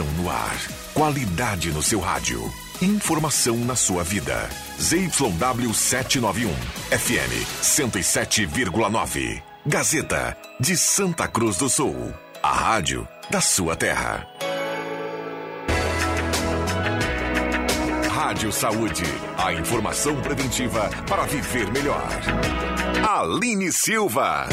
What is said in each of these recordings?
Educação no ar. Qualidade no seu rádio. Informação na sua vida. ZYW 791. FM 107,9. Gazeta de Santa Cruz do Sul. A rádio da sua terra. Rádio Saúde. A informação preventiva para viver melhor. Aline Silva.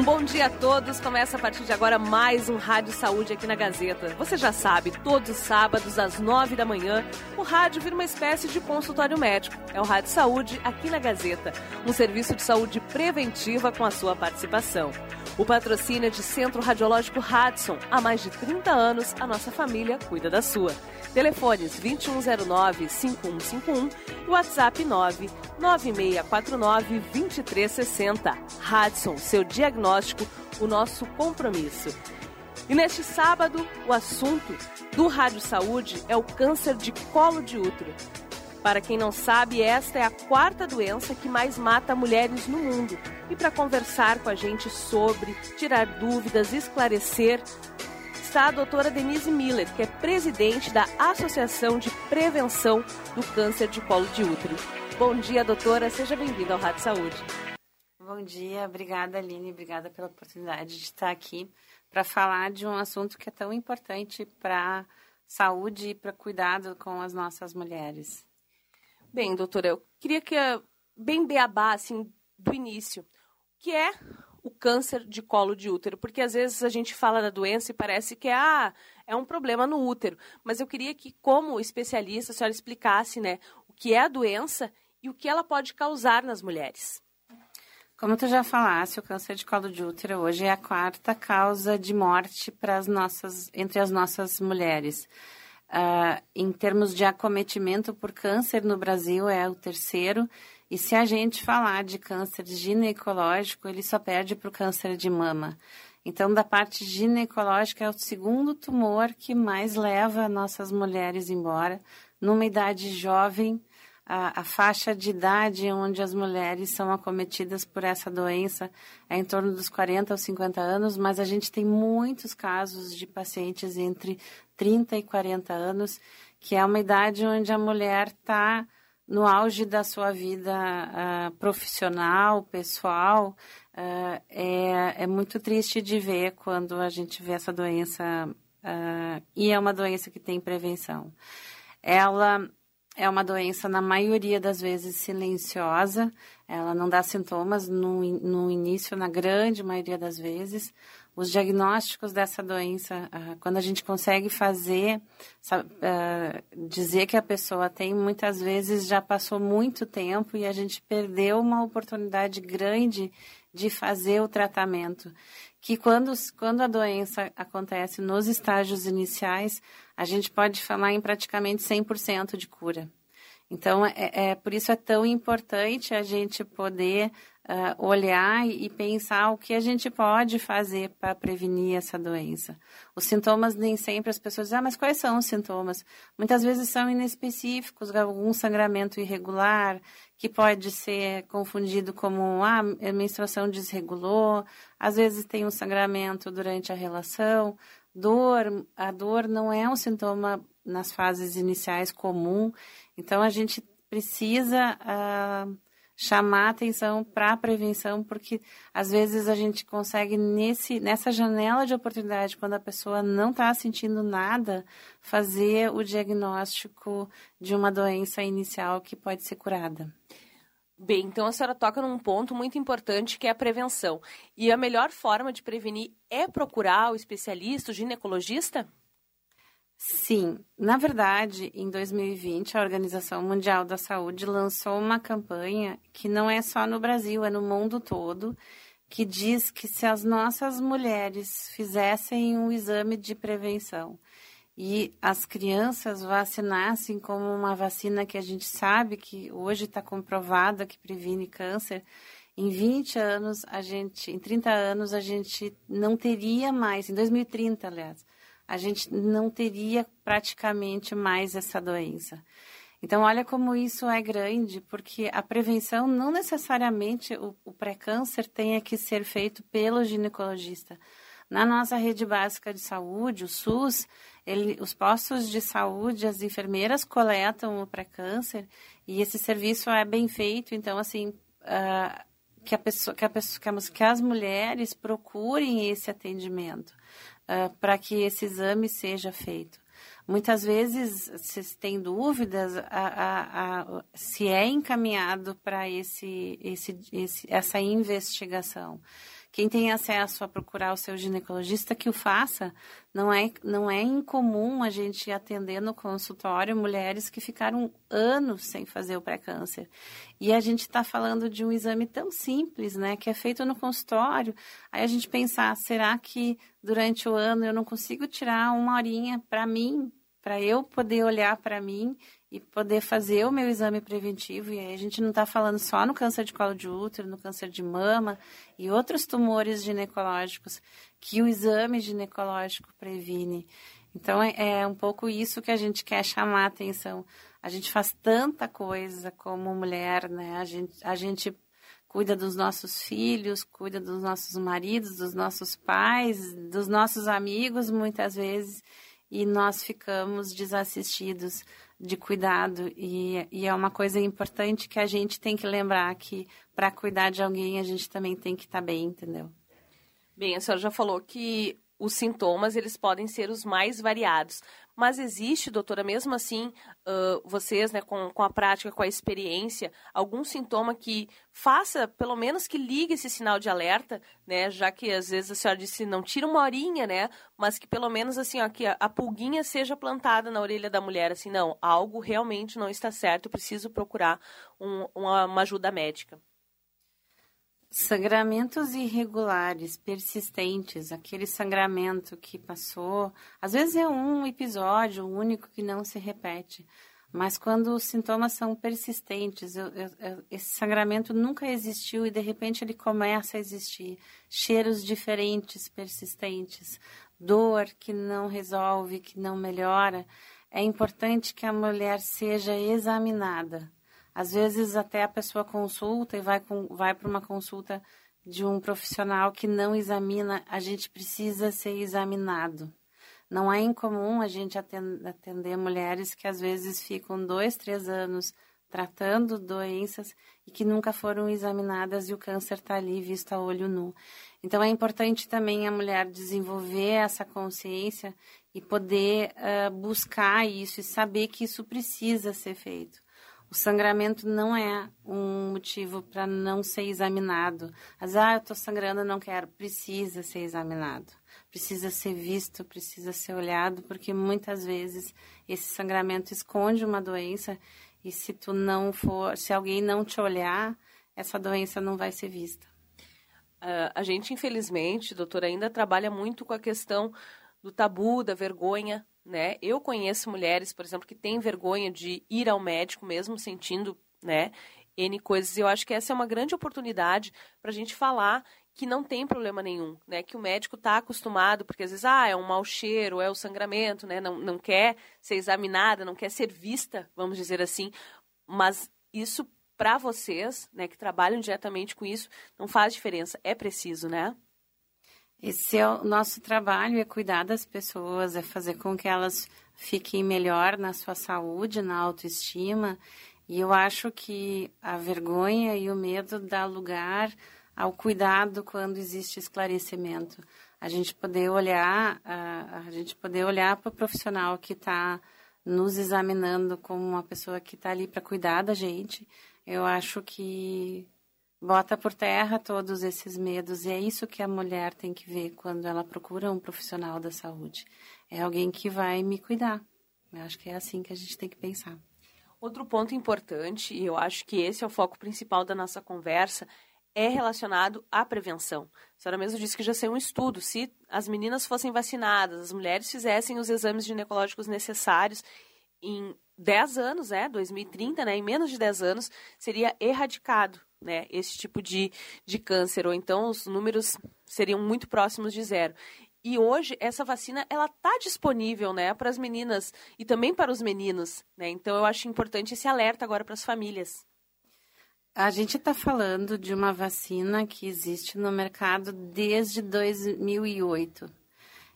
Um bom dia a todos. Começa a partir de agora mais um Rádio Saúde aqui na Gazeta. Você já sabe, todos os sábados às nove da manhã, o rádio vira uma espécie de consultório médico. É o Rádio Saúde aqui na Gazeta, um serviço de saúde preventiva com a sua participação. O patrocínio é de Centro Radiológico Radson. Há mais de 30 anos, a nossa família cuida da sua. Telefones 2109-5151 e WhatsApp 99649-2360. Radson, seu diagnóstico, o nosso compromisso. E neste sábado, o assunto do Rádio Saúde é o câncer de colo de útero. Para quem não sabe, esta é a quarta doença que mais mata mulheres no mundo. E para conversar com a gente sobre, tirar dúvidas, esclarecer, está a doutora Denise Miller, que é presidente da Associação de Prevenção do Câncer de Colo de Útero. Bom dia, doutora. Seja bem-vinda ao Rádio Saúde. Bom dia, obrigada Aline, obrigada pela oportunidade de estar aqui para falar de um assunto que é tão importante para saúde e para cuidado com as nossas mulheres. Bem, doutora, eu queria que, bem beabá, assim, do início, que é o câncer de colo de útero? Porque às vezes a gente fala da doença e parece que ah, é um problema no útero. Mas eu queria que, como especialista, a senhora explicasse né, o que é a doença e o que ela pode causar nas mulheres. Como tu já falaste, o câncer de colo de útero hoje é a quarta causa de morte para as nossas, entre as nossas mulheres. Uh, em termos de acometimento por câncer no Brasil, é o terceiro. E se a gente falar de câncer ginecológico, ele só perde para o câncer de mama. Então, da parte ginecológica, é o segundo tumor que mais leva nossas mulheres embora. Numa idade jovem, a, a, faixa de idade onde as mulheres são acometidas por essa doença é em torno dos 40 aos 50 anos, mas a gente tem muitos casos de pacientes entre 30 e 40 anos, que é uma idade onde a mulher está no auge da sua vida uh, profissional, pessoal. Uh, é, é muito triste de ver quando a gente vê essa doença, uh, e é uma doença que tem prevenção. Ela é uma doença, na maioria das vezes, silenciosa, ela não dá sintomas no, no início, na grande maioria das vezes os diagnósticos dessa doença, uh, quando a gente consegue fazer, sabe, uh, dizer que a pessoa tem, muitas vezes já passou muito tempo e a gente perdeu uma oportunidade grande de fazer o tratamento. Que quando, quando a doença acontece nos estágios iniciais, a gente pode falar em praticamente 100% de cura. Então, é, é, por isso é tão importante a gente poder uh, olhar e pensar o que a gente pode fazer para prevenir essa doença. Os sintomas nem sempre as pessoas dizem, ah, mas quais são os sintomas? Muitas vezes são inespecíficos, algum sangramento irregular, que pode ser confundido como, ah, a menstruação desregulou, às vezes tem um sangramento durante a relação, dor, a dor não é um sintoma nas fases iniciais comum, então a gente precisa uh, chamar atenção para a prevenção, porque às vezes a gente consegue, nesse, nessa janela de oportunidade, quando a pessoa não está sentindo nada, fazer o diagnóstico de uma doença inicial que pode ser curada. Bem, então a senhora toca num ponto muito importante que é a prevenção. E a melhor forma de prevenir é procurar o especialista, o ginecologista? Sim, na verdade, em 2020, a Organização Mundial da Saúde lançou uma campanha que não é só no Brasil, é no mundo todo, que diz que se as nossas mulheres fizessem um exame de prevenção e as crianças vacinassem como uma vacina que a gente sabe que hoje está comprovada que previne câncer, em 20 anos, a gente, em 30 anos, a gente não teria mais, em 2030, aliás, a gente não teria praticamente mais essa doença. Então, olha como isso é grande, porque a prevenção não necessariamente o, o pré-câncer tenha que ser feito pelo ginecologista. Na nossa rede básica de saúde, o SUS, ele, os postos de saúde, as enfermeiras coletam o pré-câncer e esse serviço é bem feito. Então, assim, uh, que, a pessoa, que, a pessoa, que, as, mulheres procurem esse atendimento uh, para que esse exame seja feito. Muitas vezes, se tem dúvidas, a, a, a, se é encaminhado para esse, esse, esse, essa investigação. Quem tem acesso a procurar o seu ginecologista, que o faça. Não é, não é incomum a gente atender no consultório mulheres que ficaram anos sem fazer o pré-câncer. E a gente está falando de um exame tão simples, né, que é feito no consultório. Aí a gente pensar, será que durante o ano eu não consigo tirar uma horinha para mim, para eu poder olhar para mim e poder fazer o meu exame preventivo. E aí a gente não está falando só no câncer de colo de útero, no câncer de mama e outros tumores ginecológicos que o exame ginecológico previne. Então é, é um pouco isso que a gente quer chamar a atenção. A gente faz tanta coisa como mulher, né? A gente, a gente cuida dos nossos filhos, cuida dos nossos maridos, dos nossos pais, dos nossos amigos, muitas vezes, e nós ficamos desassistidos de cuidado e, e, é uma coisa importante que a gente tem que lembrar que para cuidar de alguém a gente também tem que estar tá bem, entendeu? Bem, a senhora já falou que os sintomas eles podem ser os mais variados. Mas existe, doutora, mesmo assim, uh, vocês, né, com, com a prática, com a experiência, algum sintoma que faça, pelo menos que ligue esse sinal de alerta, né, já que às vezes a senhora disse não tira uma horinha, né, mas que pelo menos assim, ó, que a, a pulguinha seja plantada na orelha da mulher, assim, não, algo realmente não está certo, preciso procurar um, uma, uma ajuda médica. Sangramentos irregulares, persistentes, aquele sangramento que passou, às vezes é um episódio único que não se repete, mas quando os sintomas são persistentes, eu, eu, esse sangramento nunca existiu e de repente ele começa a existir, cheiros diferentes, persistentes, dor que não resolve, que não melhora, é importante que a mulher seja examinada às vezes até a pessoa consulta e vai, vai para uma consulta de um profissional que não examina, a gente precisa ser examinado. Não é incomum a gente atender, atender mulheres que às vezes ficam dois, três anos tratando doenças e que nunca foram examinadas e o câncer está ali visto a olho nu. Então é importante também a mulher desenvolver essa consciência e poder uh, buscar isso e saber que isso precisa ser feito. O sangramento não é um motivo para não ser examinado. Mas, ah, eu estou sangrando, não quero. Precisa ser examinado. Precisa ser visto, precisa ser olhado, porque muitas vezes esse sangramento esconde uma doença e se tu não for, se alguém não te olhar, essa doença não vai ser vista. Uh, a gente, infelizmente, doutora, ainda trabalha muito com a questão do tabu, da vergonha, né? Eu conheço mulheres, por exemplo, que têm vergonha de ir ao médico mesmo sentindo, né, N coisas. Eu acho que essa é uma grande oportunidade para a gente falar que não tem problema nenhum, né? Que o médico está acostumado, porque às vezes, ah, é um mau cheiro, é o sangramento, né? Não, não quer ser examinada, não quer ser vista, vamos dizer assim. Mas isso, para vocês, né, que trabalham diretamente com isso, não faz diferença. É preciso, né? Esse é o nosso trabalho, é cuidar das pessoas, é fazer com que elas fiquem melhor na sua saúde, na autoestima. E eu acho que a vergonha e o medo dá lugar ao cuidado quando existe esclarecimento. A gente poder olhar, a, a gente poder olhar para o profissional que está nos examinando como uma pessoa que está ali para cuidar da gente. Eu acho que bota por terra todos esses medos e é isso que a mulher tem que ver quando ela procura um profissional da saúde. É alguém que vai me cuidar. Eu acho que é assim que a gente tem que pensar. Outro ponto importante, e eu acho que esse é o foco principal da nossa conversa, é relacionado à prevenção. A senhora mesmo disse que já saiu um estudo. Se as meninas fossem vacinadas, as mulheres fizessem os exames ginecológicos necessários em 10 anos, né, 2030, né, em menos de 10 anos, seria erradicado né, esse tipo de, de câncer, ou então os números seriam muito próximos de zero. E hoje essa vacina ela tá disponível, né, para as meninas e também para os meninos, né? Então eu acho importante esse alerta agora para as famílias. A gente está falando de uma vacina que existe no mercado desde 2008.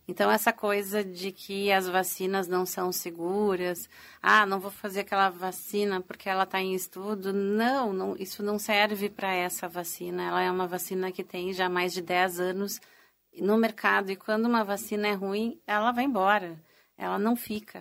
Então, essa coisa de que as vacinas não são seguras, ah, não vou fazer aquela vacina porque ela está em estudo. Não, não isso não serve para essa vacina. Ela é uma vacina que tem já mais de 10 anos no mercado. E quando uma vacina é ruim, ela vai embora, ela não fica.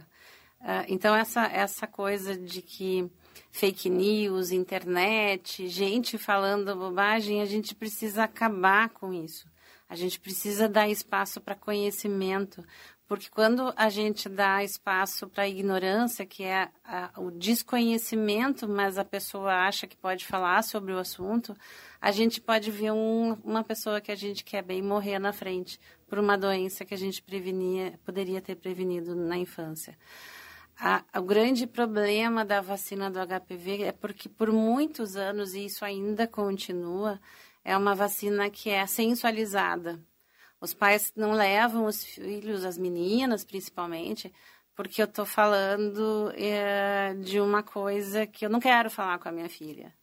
Uh, então, essa, essa coisa de que fake news, internet, gente falando bobagem, a gente precisa acabar com isso. A gente precisa dar espaço para conhecimento, porque quando a gente dá espaço para a ignorância, que é a, o desconhecimento, mas a pessoa acha que pode falar sobre o assunto, a gente pode ver um, uma pessoa que a gente quer bem morrer na frente por uma doença que a gente prevenia, poderia ter prevenido na infância. A, o grande problema da vacina do HPV é porque por muitos anos, e isso ainda continua, é uma vacina que é sensualizada. Os pais não levam os filhos, as meninas principalmente, porque eu estou falando é, de uma coisa que eu não quero falar com a minha filha.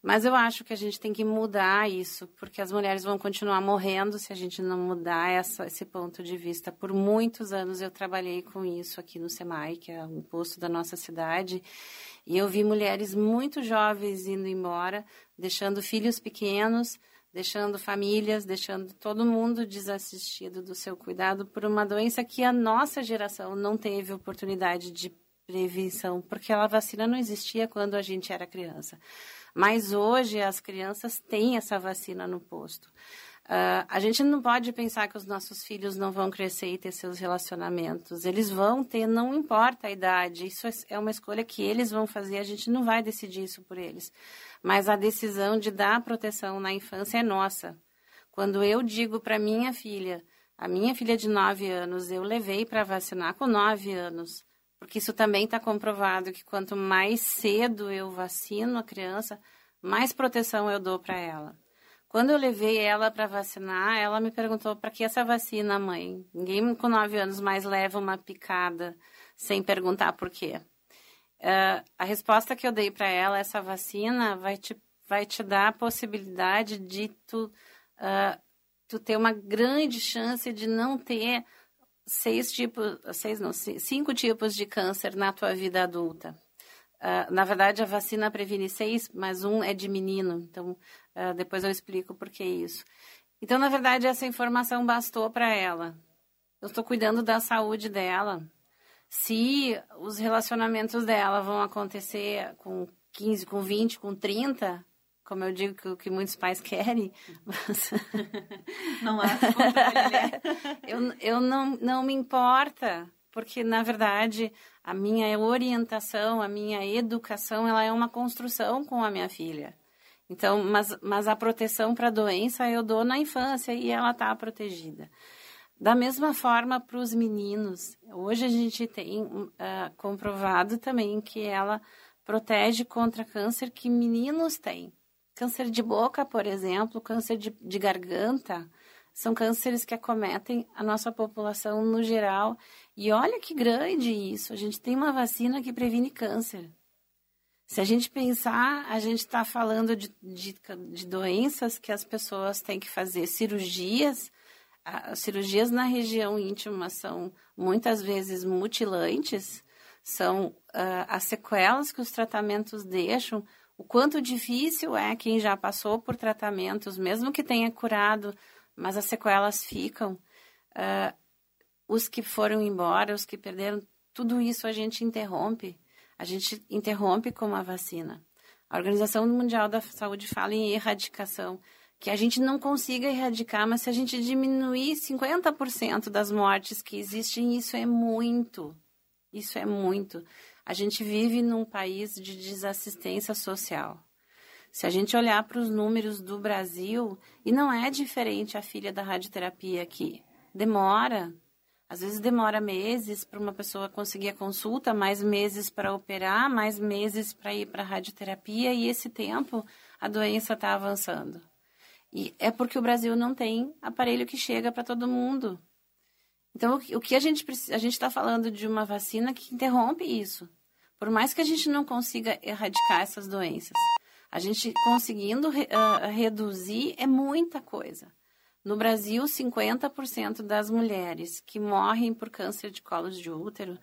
Mas eu acho que a gente tem que mudar isso, porque as mulheres vão continuar morrendo se a gente não mudar essa, esse ponto de vista. Por muitos anos eu trabalhei com isso aqui no SEMAI, que é um posto da nossa cidade, e eu vi mulheres muito jovens indo embora, deixando filhos pequenos, deixando famílias, deixando todo mundo desassistido do seu cuidado por uma doença que a nossa geração não teve oportunidade de prevenção, porque a vacina não existia quando a gente era criança. Mas hoje as crianças têm essa vacina no posto. Uh, a gente não pode pensar que os nossos filhos não vão crescer e ter seus relacionamentos. Eles vão ter, não importa a idade. Isso é, é uma escolha que eles vão fazer. A gente não vai decidir isso por eles. Mas a decisão de dar proteção na infância é nossa. Quando eu digo para minha filha, a minha filha de 9 anos, eu levei para vacinar com 9 anos. Porque isso também está comprovado que quanto mais cedo eu vacino a criança, mais proteção eu dou para ela. Quando eu levei ela para vacinar, ela me perguntou para que essa vacina, mãe? Ninguém com nove anos mais leva uma picada sem perguntar por quê. Uh, a resposta que eu dei para ela, essa vacina vai te, vai te dar a possibilidade de tu, uh, tu ter uma grande chance de não ter seis tipos, seis não, cinco tipos de câncer na tua vida adulta. Uh, na verdade, a vacina previne seis, mas um é de menino. Então, uh, depois eu explico por que isso. Então, na verdade, essa informação bastou para ela. Eu estou cuidando da saúde dela. Se os relacionamentos dela vão acontecer com 15, com 20, com 30, como eu digo que, que muitos pais querem, mas... não há né? eu, eu não, não me importa, porque, na verdade, a minha orientação, a minha educação, ela é uma construção com a minha filha. Então, mas, mas a proteção para a doença eu dou na infância e ela está protegida. Da mesma forma para os meninos, hoje a gente tem uh, comprovado também que ela protege contra câncer que meninos têm. Câncer de boca, por exemplo, câncer de, de garganta, são cânceres que acometem a nossa população no geral. E olha que grande isso! A gente tem uma vacina que previne câncer. Se a gente pensar, a gente está falando de, de, de, doenças que as pessoas têm que fazer cirurgias. As cirurgias na região íntima são muitas vezes mutilantes, são uh, as sequelas que os tratamentos deixam o quanto difícil é quem já passou por tratamentos, mesmo que tenha curado, mas as sequelas ficam. Uh, os que foram embora, os que perderam, tudo isso a gente interrompe. A gente interrompe com a vacina. A Organização Mundial da Saúde fala em erradicação, que a gente não consiga erradicar, mas se a gente diminuir 50% das mortes que existem, isso é muito. Isso é muito. A gente vive num país de desassistência social. Se a gente olhar para os números do Brasil, e não é diferente a filha da radioterapia aqui, demora. Às vezes demora meses para uma pessoa conseguir a consulta, mais meses para operar, mais meses para ir para a radioterapia, e esse tempo a doença está avançando. E é porque o Brasil não tem aparelho que chega para todo mundo. Então, o que a gente a gente está falando de uma vacina que interrompe isso. Por mais que a gente não consiga erradicar essas doenças, a gente conseguindo uh, reduzir é muita coisa. No Brasil, 50% das mulheres que morrem por câncer de colo de útero,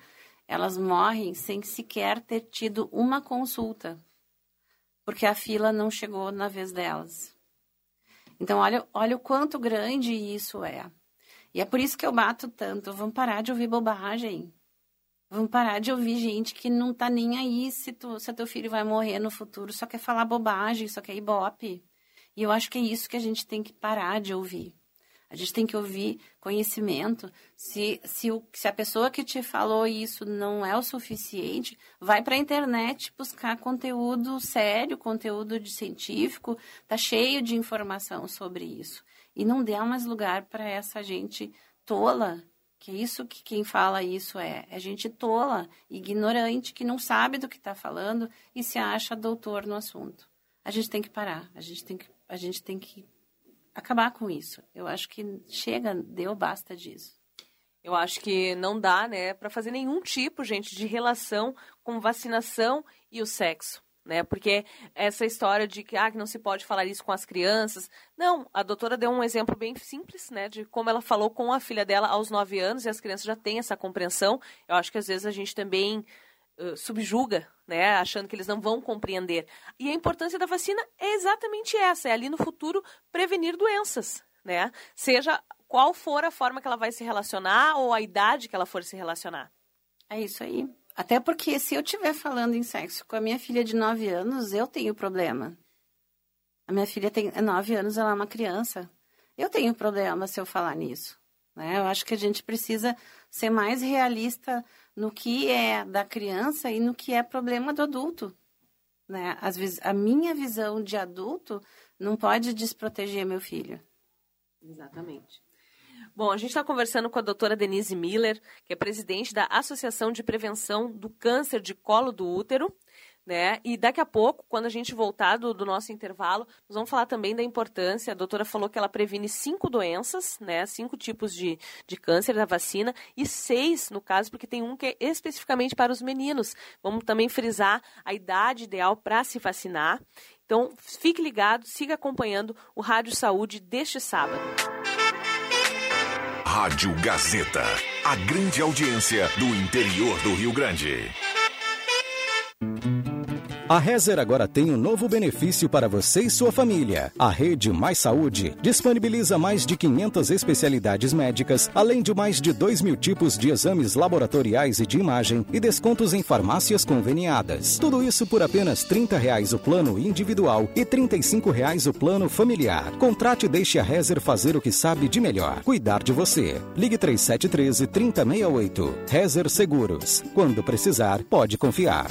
elas morrem sem sequer ter tido uma consulta, porque a fila não chegou na vez delas. Então, olha, olha o quanto grande isso é. E é por isso que eu bato tanto. Vamos parar de ouvir bobagem. Vamos parar de ouvir gente que não tá nem aí se, tu, se teu filho vai morrer no futuro, só quer falar bobagem, só quer ibope. E eu acho que é isso que a gente tem que parar de ouvir. A gente tem que ouvir conhecimento. Se, se, o, se a pessoa que te falou isso não é o suficiente, vai para a internet buscar conteúdo sério, conteúdo de científico, tá cheio de informação sobre isso. E não dê mais lugar para essa gente tola, que isso que quem fala isso é, é gente tola, ignorante, que não sabe do que está falando e se acha doutor no assunto. A gente tem que parar, a gente tem que, a gente tem que acabar com isso. Eu acho que chega, deu basta disso. Eu acho que não dá, né, para fazer nenhum tipo, gente, de relação com vacinação e o sexo. Né? Porque essa história de que, ah, que não se pode falar isso com as crianças. Não, a doutora deu um exemplo bem simples, né? De como ela falou com a filha dela aos nove anos e as crianças já têm essa compreensão. Eu acho que às vezes a gente também uh, subjuga né, achando que eles não vão compreender. E a importância da vacina é exatamente essa, é ali no futuro prevenir doenças, né? Seja qual for a forma que ela vai se relacionar ou a idade que ela for se relacionar. É isso aí. Até porque se eu estiver falando em sexo com a minha filha de 9 anos, eu tenho problema. A minha filha tem 9 anos, ela é uma criança. Eu tenho problema se eu falar nisso. Né? Eu acho que a gente precisa ser mais realista no que é da criança e no que é problema do adulto. Né? Às vezes, a minha visão de adulto não pode desproteger meu filho. Exatamente. Bom, a gente está conversando com a doutora Denise Miller, que é presidente da Associação de Prevenção do Câncer de Colo do Útero né? E daqui a pouco, quando a gente voltar do, do, nosso intervalo, nós vamos falar também da importância. A doutora falou que ela previne cinco doenças, né? Cinco tipos de, de câncer da vacina e seis, no caso, porque tem um que é especificamente para os meninos. Vamos também frisar a idade ideal para se vacinar. Então, fique ligado, siga acompanhando o Rádio Saúde deste sábado. Rádio Gazeta, a grande audiência do interior do Rio Grande. A Rezer agora tem um novo benefício para você e sua família. A Rede Mais Saúde disponibiliza mais de 500 especialidades médicas, além de mais de 2 mil tipos de exames laboratoriais e de imagem e descontos em farmácias conveniadas. Tudo isso por apenas 30 reais o plano individual e 35 reais o plano familiar. Contrate e deixe a Rezer fazer o que sabe de melhor, cuidar de você. Ligue 3713 3068. Rezer Seguros. Quando precisar, pode confiar.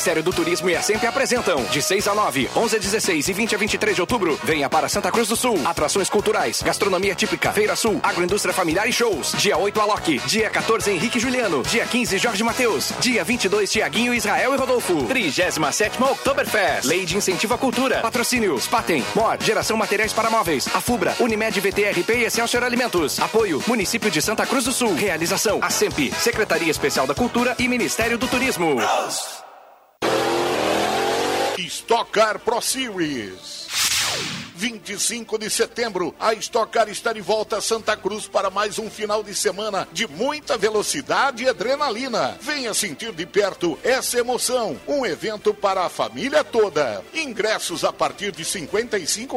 Ministério do Turismo e a Sempre apresentam de 6 a 9, 11 a 16 e 20 a 23 de outubro. Venha para Santa Cruz do Sul. Atrações culturais, gastronomia típica, Feira Sul, agroindústria familiar e shows. Dia 8 Alok, dia 14 Henrique Juliano, dia 15 Jorge Mateus, dia 22 Tiaguinho Israel e Rodolfo. 37 Oktoberfest. Lei de incentivo à cultura. Patrocínio Spaten, Mor, Geração Materiais para Móveis, a Fubra, Unimed VTRP e Excelsior Alimentos. Apoio Município de Santa Cruz do Sul. Realização a SEMP, Secretaria Especial da Cultura e Ministério do Turismo. Car Pro Series. 25 de setembro, a Stock Car está de volta a Santa Cruz para mais um final de semana de muita velocidade e adrenalina. Venha sentir de perto essa emoção. Um evento para a família toda. Ingressos a partir de R$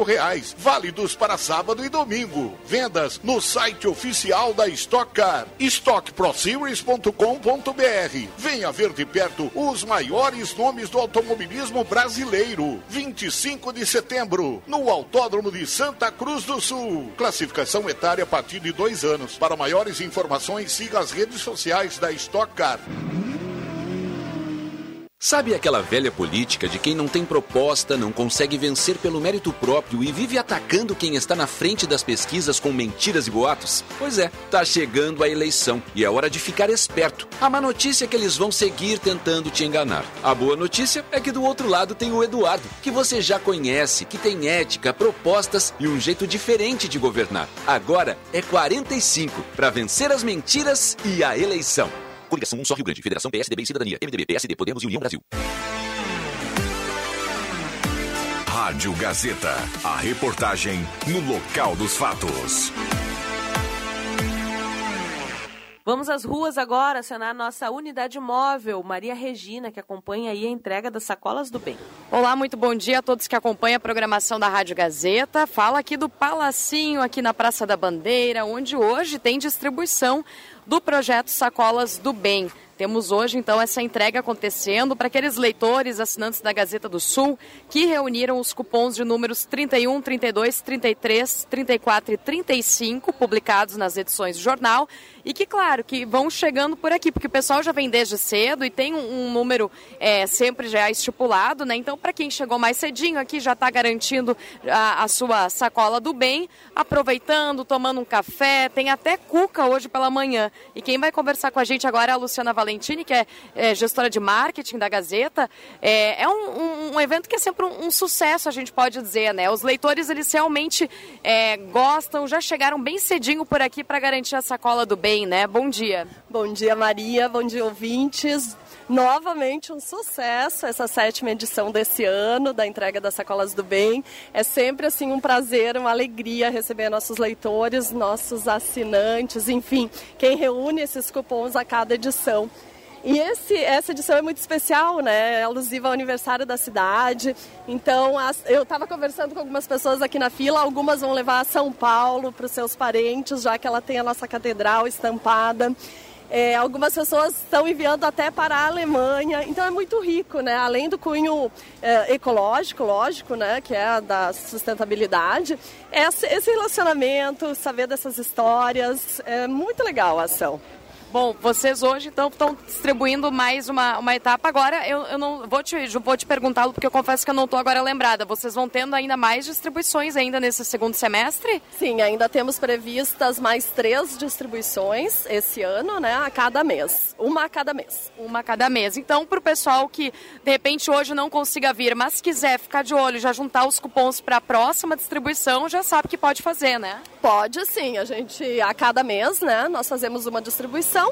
reais, válidos para sábado e domingo. Vendas no site oficial da Stock Car, stockproseries.com.br. Venha ver de perto os maiores nomes do automobilismo brasileiro. 25 de setembro, no Autódromo de Santa Cruz do Sul. Classificação etária a partir de dois anos. Para maiores informações, siga as redes sociais da Stock Car. Sabe aquela velha política de quem não tem proposta, não consegue vencer pelo mérito próprio e vive atacando quem está na frente das pesquisas com mentiras e boatos? Pois é, tá chegando a eleição e é hora de ficar esperto. A má notícia é que eles vão seguir tentando te enganar. A boa notícia é que do outro lado tem o Eduardo, que você já conhece, que tem ética, propostas e um jeito diferente de governar. Agora é 45 para vencer as mentiras e a eleição. Coligação 1 Só Rio Grande, Federação PSDB e Cidadania, MDB, PSD, Podemos e União Brasil. Rádio Gazeta, a reportagem no local dos fatos. Vamos às ruas agora, acionar nossa unidade móvel, Maria Regina, que acompanha aí a entrega das sacolas do bem. Olá, muito bom dia a todos que acompanham a programação da Rádio Gazeta. Fala aqui do Palacinho, aqui na Praça da Bandeira, onde hoje tem distribuição do projeto Sacolas do Bem. Temos hoje, então, essa entrega acontecendo para aqueles leitores assinantes da Gazeta do Sul que reuniram os cupons de números 31, 32, 33, 34 e 35 publicados nas edições do jornal e que, claro, que vão chegando por aqui, porque o pessoal já vem desde cedo e tem um, um número é, sempre já estipulado, né? Então, para quem chegou mais cedinho aqui, já está garantindo a, a sua sacola do bem, aproveitando, tomando um café, tem até cuca hoje pela manhã. E quem vai conversar com a gente agora é a Luciana Valentini, que é, é gestora de marketing da Gazeta. É, é um, um, um, evento que é sempre um, um, sucesso, a gente pode dizer, né? Os leitores, eles realmente é, gostam, já chegaram bem cedinho por aqui para garantir a sacola do bem, né? Bom dia. Bom dia, Maria. Bom dia, ouvintes. Novamente um sucesso essa sétima edição desse ano da entrega das sacolas do bem. É sempre assim um prazer, uma alegria receber nossos leitores, nossos assinantes, enfim, quem reúne esses cupons a cada edição. E esse, essa edição é muito especial, né? É alusiva ao aniversário da cidade. Então, as, eu estava conversando com algumas pessoas aqui na fila, algumas vão levar a São Paulo para os seus parentes, já que ela tem a nossa catedral estampada. É, algumas pessoas estão enviando até para a Alemanha, então é muito rico, né? Além do cunho é, ecológico, lógico, né? Que é da sustentabilidade, esse, relacionamento, saber dessas histórias, é muito legal a ação. Bom, vocês hoje então estão distribuindo mais uma, uma etapa. Agora eu, eu não vou te, vou te perguntá-lo, porque eu confesso que eu não estou agora lembrada. Vocês vão tendo ainda mais distribuições ainda nesse segundo semestre? Sim, ainda temos previstas mais três distribuições esse ano, né? A cada mês. Uma a cada mês. Uma a cada mês. Então, para o pessoal que de repente hoje não consiga vir, mas quiser ficar de olho, já juntar os cupons para a próxima distribuição, já sabe que pode fazer, né? Pode sim. A gente, a cada mês, né? Nós fazemos uma distribuição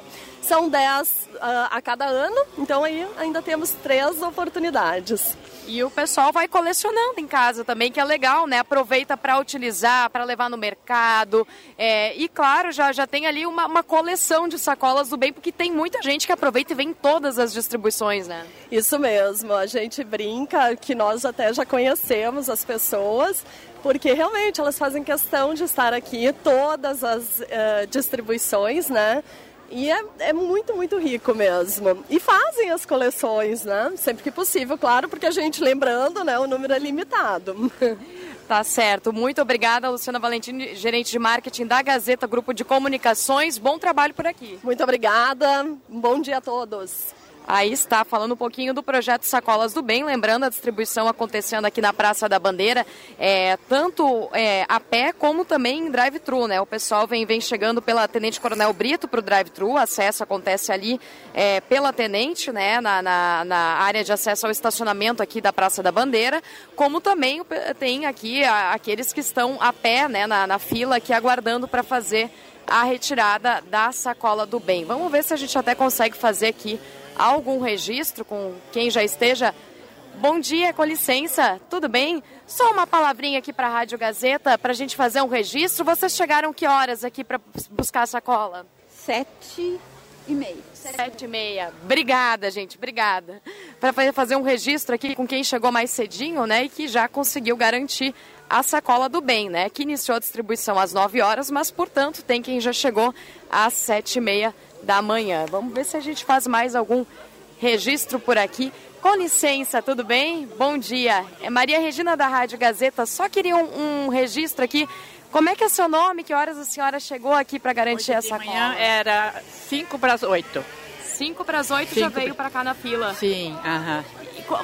são 10 uh, ah, a cada ano, então aí ainda temos três oportunidades. E o pessoal vai colecionando em casa também, que é legal, né? Aproveita para utilizar, para levar no mercado. É, e claro, já, já tem ali uma, uma coleção de sacolas do bem, porque tem muita gente que aproveita e vem em todas as distribuições, né? Isso mesmo, a gente brinca que nós até já conhecemos as pessoas, porque realmente elas fazem questão de estar aqui todas as uh, distribuições, né? E é, é muito, muito rico mesmo. E fazem as coleções, né? Sempre que possível, claro, porque a gente, lembrando, né, o número é limitado. Tá certo. Muito obrigada, Luciana Valentim, gerente de marketing da Gazeta Grupo de Comunicações. Bom trabalho por aqui. Muito obrigada. Um bom dia a todos. Aí está, falando um pouquinho do projeto Sacolas do Bem, lembrando a distribuição acontecendo aqui na Praça da Bandeira, é, tanto é, a pé como também em drive-thru, né? O pessoal vem, vem chegando pela Tenente Coronel Brito para o drive-thru, acesso acontece ali é, pela Tenente, né? Na, na, na, área de acesso ao estacionamento aqui da Praça da Bandeira, como também tem aqui a, aqueles que estão a pé, né? Na, na fila aqui aguardando para fazer a retirada da sacola do bem. Vamos ver se a gente até consegue fazer aqui algum registro com quem já esteja? Bom dia, com licença, tudo bem? Só uma palavrinha aqui para a Rádio Gazeta para a gente fazer um registro. Vocês chegaram que horas aqui para buscar a sacola? Sete e meia. Sete e meia. Obrigada, gente, obrigada. Para fazer um registro aqui com quem chegou mais cedinho, né, e que já conseguiu garantir a sacola do bem, né, que iniciou a distribuição às nove horas, mas, portanto, tem quem já chegou às sete e meia da manhã. Vamos ver se a gente faz mais algum registro por aqui. Com licença, tudo bem? Bom dia. É Maria Regina da Rádio Gazeta. Só queria um, um registro aqui. Como é que é seu nome? Que horas a senhora chegou aqui para garantir essa manhã era 5 para as 8. Cinco para as oito já veio para cá na fila. Sim, aham.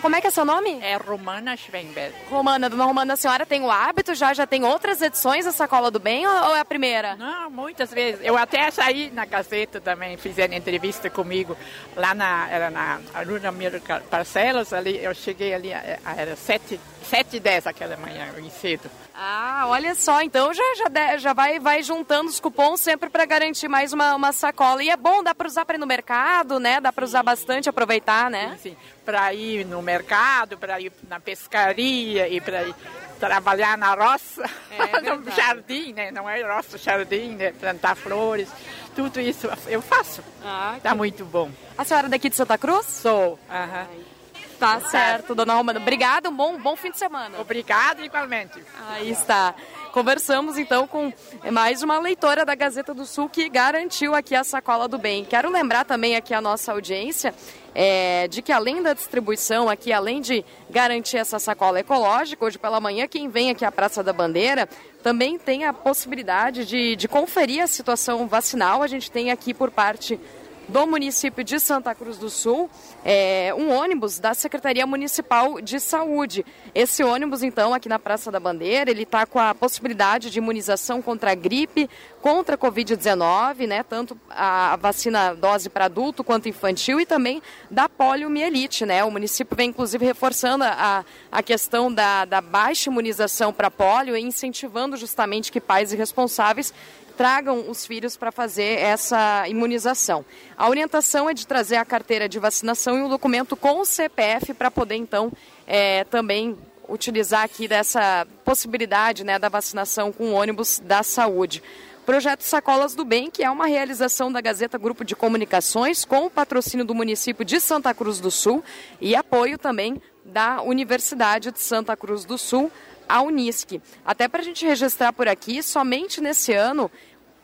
Como é que é seu nome? É Romana Schwemberg. Romana, dona Romana, a senhora tem o hábito já? Já tem outras edições da Sacola do Bem ou é a primeira? Não, muitas vezes. Eu até saí na Gazeta também, fizeram entrevista comigo lá na, era na Aruna Miro Parcelas, ali, eu cheguei ali, é, era sete, sete e dez aquela manhã, em cedo. Ah, olha só, então já, já, já vai, vai juntando os cupons sempre para garantir mais uma, uma sacola. E é bom, dá para usar para ir no mercado, né? Dá para usar bastante, aproveitar, né? Sim, sim. Para ir no mercado, para ir na pescaria e para ir trabalhar na roça, é no jardim, né? Não é roça, jardim, né? Plantar flores, tudo isso eu faço. Ah, tá que... muito bom. A senhora é daqui de Santa Cruz? Sou. Aham. Tá certo, dona Romana. Obrigada, um bom, bom fim de semana. Obrigada, igualmente. Aí está. Conversamos então com mais uma leitora da Gazeta do Sul que garantiu aqui a sacola do bem. Quero lembrar também aqui a nossa audiência é, de que além da distribuição aqui, além de garantir essa sacola ecológica, hoje pela manhã quem vem aqui à Praça da Bandeira também tem a possibilidade de, de conferir a situação vacinal. A gente tem aqui por parte do município de Santa Cruz do Sul, é, um ônibus da Secretaria Municipal de Saúde. Esse ônibus, então, aqui na Praça da Bandeira, ele está com a possibilidade de imunização contra a gripe, contra a Covid-19, né? Tanto a vacina dose para adulto quanto infantil e também da poliomielite, né? O município vem, inclusive, reforçando a, a questão da, da baixa imunização para polio e incentivando justamente que pais e responsáveis tragam os filhos para fazer essa imunização. A orientação é de trazer a carteira de vacinação e um documento com o CPF para poder, então, é, também utilizar aqui dessa possibilidade né, da vacinação com ônibus da saúde. Projeto Sacolas do Bem, que é uma realização da Gazeta Grupo de Comunicações, com o patrocínio do município de Santa Cruz do Sul e apoio também da Universidade de Santa Cruz do Sul, a Unisc. Até para a gente registrar por aqui, somente nesse ano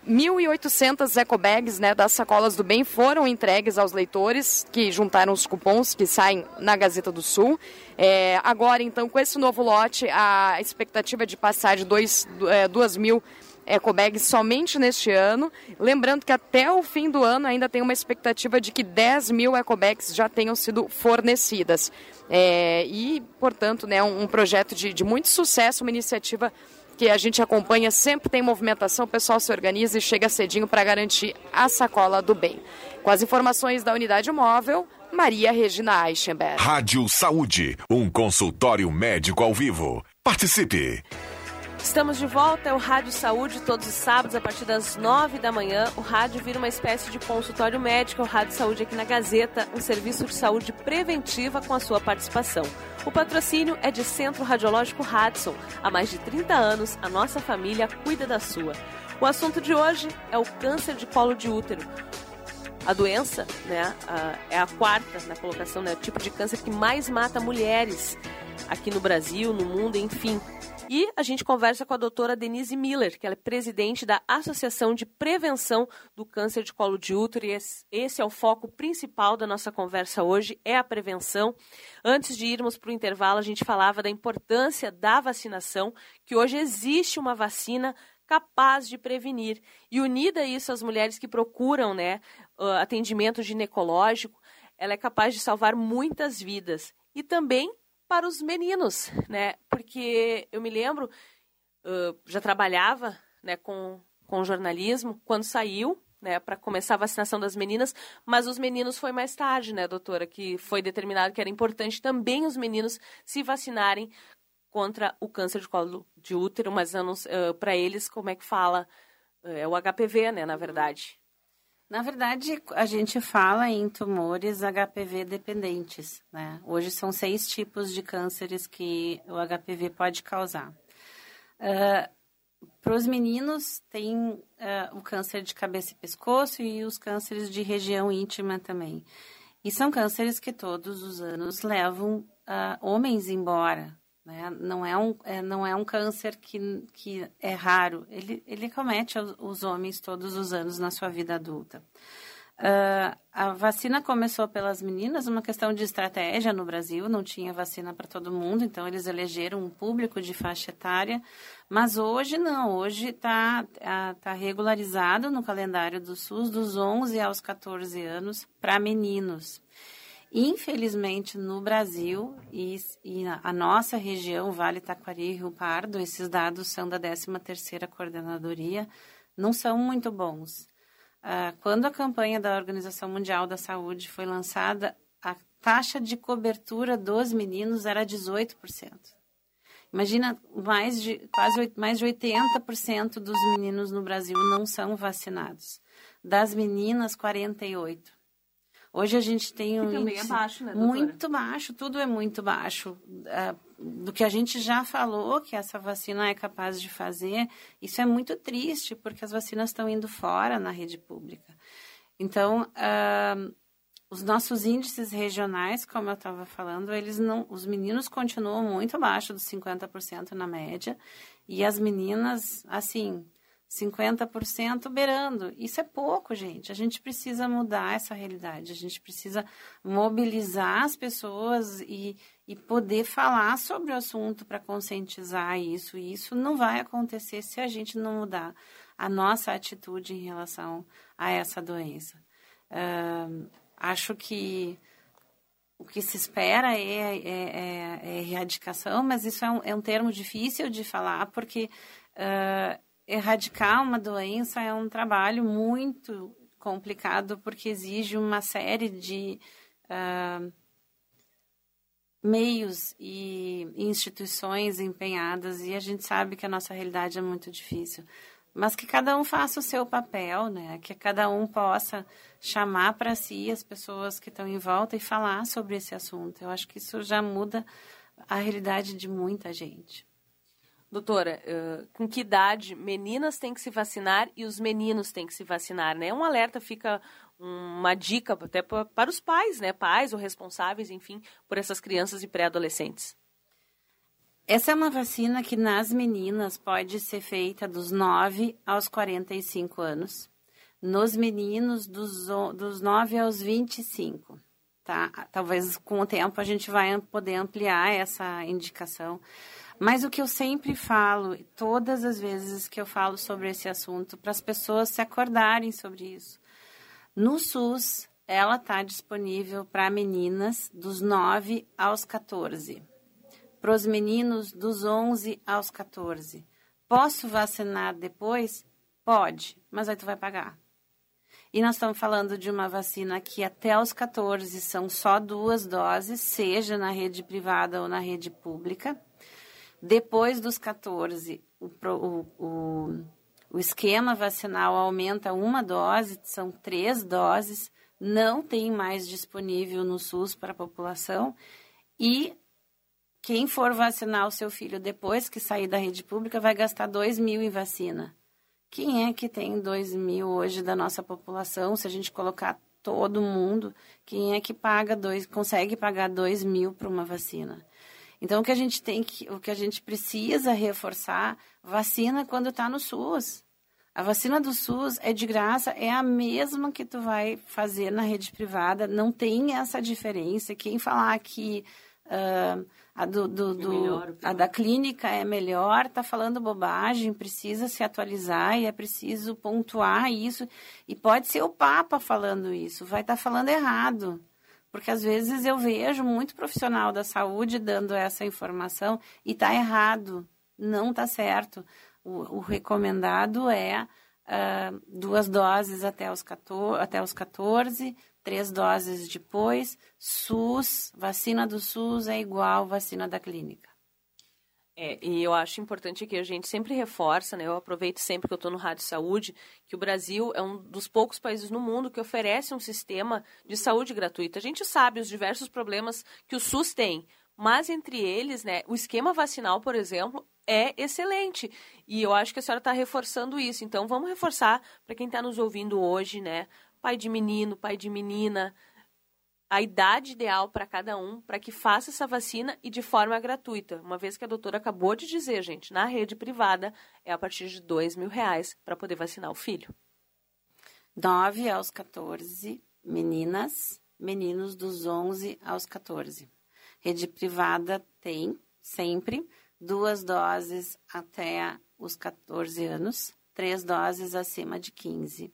1.800 ecobags né, das sacolas do bem foram entregues aos leitores que juntaram os cupons que saem na Gazeta do Sul. É, agora, então, com esse novo lote, a expectativa é de passar de 2 é, mil ecobags somente neste ano. Lembrando que até o fim do ano ainda tem uma expectativa de que 10 mil ecobags já tenham sido fornecidas. É, e, portanto, né, um, um projeto de, de muito sucesso, uma iniciativa que a gente acompanha, sempre tem movimentação, o pessoal se organiza e chega cedinho para garantir a sacola do bem. Com as informações da unidade móvel, Maria Regina Eichenberg. Rádio Saúde, um consultório médico ao vivo. Participe! Estamos de volta, é o Rádio Saúde, todos os sábados, a partir das nove da manhã. O rádio vira uma espécie de consultório médico, o Rádio Saúde aqui na Gazeta, um serviço de saúde preventiva com a sua participação. O patrocínio é de Centro Radiológico Hudson. Há mais de 30 anos, a nossa família cuida da sua. O assunto de hoje é o câncer de colo de útero. A doença né, é a quarta na colocação, né, o tipo de câncer que mais mata mulheres aqui no Brasil, no mundo, enfim. E a gente conversa com a doutora Denise Miller, que ela é presidente da Associação de Prevenção do Câncer de Colo de Útero. E esse é o foco principal da nossa conversa hoje, é a prevenção. Antes de irmos para o intervalo, a gente falava da importância da vacinação, que hoje existe uma vacina capaz de prevenir. E unida a isso as mulheres que procuram né, atendimento ginecológico, ela é capaz de salvar muitas vidas. E também para os meninos, né? Porque eu me lembro, uh, já trabalhava né, com, com jornalismo, quando saiu, né, para começar a vacinação das meninas, mas os meninos foi mais tarde, né, doutora, que foi determinado que era importante também os meninos se vacinarem contra o câncer de colo de útero, mas uh, para eles, como é que fala? É o HPV, né, na verdade. Na verdade, a gente fala em tumores HPV dependentes. Né? Hoje são seis tipos de cânceres que o HPV pode causar. Uh, Para os meninos, tem uh, o câncer de cabeça e pescoço e os cânceres de região íntima também. E são cânceres que todos os anos levam uh, homens embora né? Não, é um, é, não é um câncer que, que é raro, ele, ele comete os, homens todos os anos na sua vida adulta. Uh, a vacina começou pelas meninas, uma questão de estratégia no Brasil, não tinha vacina para todo mundo, então eles elegeram um público de faixa etária, mas hoje não, hoje está tá regularizado no calendário do SUS dos 11 aos 14 anos para meninos. Infelizmente, no Brasil e, e a nossa região, Vale Taquari e Rio Pardo, esses dados são da 13ª Coordenadoria, não são muito bons. Uh, quando a campanha da Organização Mundial da Saúde foi lançada, a taxa de cobertura dos meninos era 18%. Imagina, mais de, quase mais de 80% dos meninos no Brasil não são vacinados. Das meninas, 48%. Hoje a gente tem um também é baixo, né, muito baixo, tudo é muito baixo. Uh, do que a gente já falou que essa vacina é capaz de fazer, isso é muito triste, porque as vacinas estão indo fora na rede pública. Então, uh, os nossos índices regionais, como eu estava falando, eles não, os meninos continuam muito abaixo dos 50% na média, e as meninas, assim, 50% beirando. Isso é pouco, gente. A gente precisa mudar essa realidade. A gente precisa mobilizar as pessoas e, e poder falar sobre o assunto para conscientizar isso. E isso não vai acontecer se a gente não mudar a nossa atitude em relação a essa doença. Uh, acho que o que se espera é, é, é, é erradicação, mas isso é um, é um termo difícil de falar, porque uh, erradicar uma doença é um trabalho muito complicado porque exige uma série de uh, meios e instituições empenhadas e a gente sabe que a nossa realidade é muito difícil. Mas que cada um faça o seu papel, né? Que cada um possa chamar para si as pessoas que estão em volta e falar sobre esse assunto. Eu acho que isso já muda a realidade de muita gente. Doutora, uh, com que idade meninas têm que se vacinar e os meninos têm que se vacinar, né? Um alerta fica uma dica até para os pais, né? Pais ou responsáveis, enfim, por essas crianças e pré-adolescentes. Essa é uma vacina que nas meninas pode ser feita dos 9 aos 45 anos. Nos meninos, dos, dos 9 aos 25. Tá? Talvez com o tempo a gente vai poder ampliar essa indicação. Mas o que eu sempre falo, todas as vezes que eu falo sobre esse assunto, para as pessoas se acordarem sobre isso. No SUS, ela está disponível para meninas dos 9 aos 14. Para os meninos dos 11 aos 14. Posso vacinar depois? Pode, mas aí tu vai pagar. E nós estamos falando de uma vacina que até os 14 são só duas doses, seja na rede privada ou na rede pública. Depois dos 14, o, o, o, o esquema vacinal aumenta uma dose, são três doses, não tem mais disponível no SUS para a população. E quem for vacinar o seu filho depois que sair da rede pública vai gastar 2 mil em vacina. Quem é que tem 2 mil hoje da nossa população? Se a gente colocar todo mundo, quem é que paga dois, consegue pagar 2 mil para uma vacina? Então, o que a gente tem que, o que a gente precisa reforçar, vacina quando está no SUS. A vacina do SUS é de graça, é a mesma que tu vai fazer na rede privada, não tem essa diferença. Quem falar que uh, a, do, do, é do melhor, a da clínica é melhor, está falando bobagem, precisa se atualizar e é preciso pontuar isso. E pode ser o Papa falando isso, vai estar tá falando errado. Porque às vezes eu vejo muito profissional da saúde dando essa informação e está errado, não está certo. O, o, recomendado é uh, duas doses até os, 14, até os 14, três doses depois. SUS, vacina do SUS é igual vacina da clínica. É, e eu acho importante que a gente sempre reforça, né? Eu aproveito sempre que eu estou no Rádio Saúde, que o Brasil é um dos poucos países no mundo que oferece um sistema de saúde gratuita. A gente sabe os diversos problemas que o SUS tem, mas entre eles, né, o esquema vacinal, por exemplo, é excelente. E eu acho que a senhora está reforçando isso. Então, vamos reforçar para quem está nos ouvindo hoje, né? Pai de menino, pai de menina, a idade ideal para cada um para que faça essa vacina e de forma gratuita. Uma vez que a doutora acabou de dizer, gente, na rede privada é a partir de dois mil reais para poder vacinar o filho. 9 aos 14, meninas, meninos dos 11 aos 14. Rede privada tem sempre duas doses até os 14 anos, três doses acima de 15.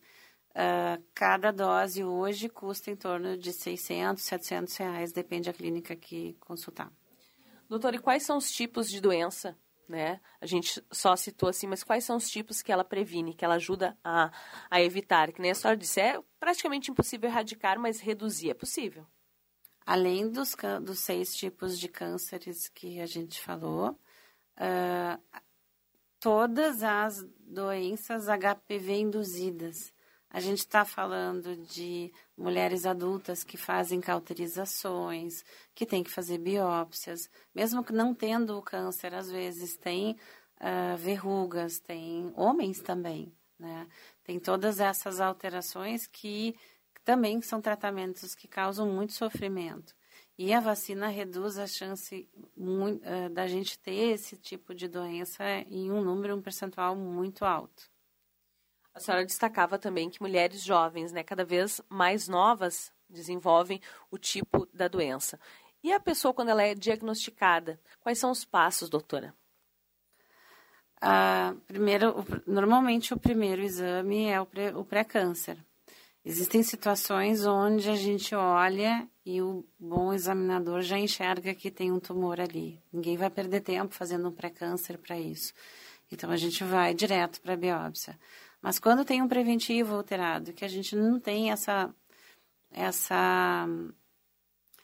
Uh, cada dose hoje custa em torno de 600, 700 reais, depende da clínica que consultar. Doutor, e quais são os tipos de doença né? A gente só citou assim, mas quais são os tipos que ela previne, que ela ajuda a, a evitar? Que nem a senhora disse, é praticamente impossível erradicar, mas reduzir é possível. Além dos, dos seis tipos de cânceres que a gente falou, uh, todas as doenças HPV induzidas, a gente está falando de mulheres adultas que fazem cauterizações, que têm que fazer biópsias, mesmo que não tendo o câncer, às vezes tem uh, verrugas, tem homens também, né? Tem todas essas alterações que também são tratamentos que causam muito sofrimento. E a vacina reduz a chance muito, uh, da gente ter esse tipo de doença em um número, um percentual muito alto. A senhora destacava também que mulheres jovens, né, cada vez mais novas, desenvolvem o tipo da doença. E a pessoa, quando ela é diagnosticada, quais são os passos, doutora? Ah, primeiro, normalmente o primeiro exame é o pré-câncer. Existem situações onde a gente olha e o bom examinador já enxerga que tem um tumor ali. Ninguém vai perder tempo fazendo um pré-câncer para isso. Então a gente vai direto para a biópsia. Mas quando tem um preventivo alterado, que a gente não tem essa essa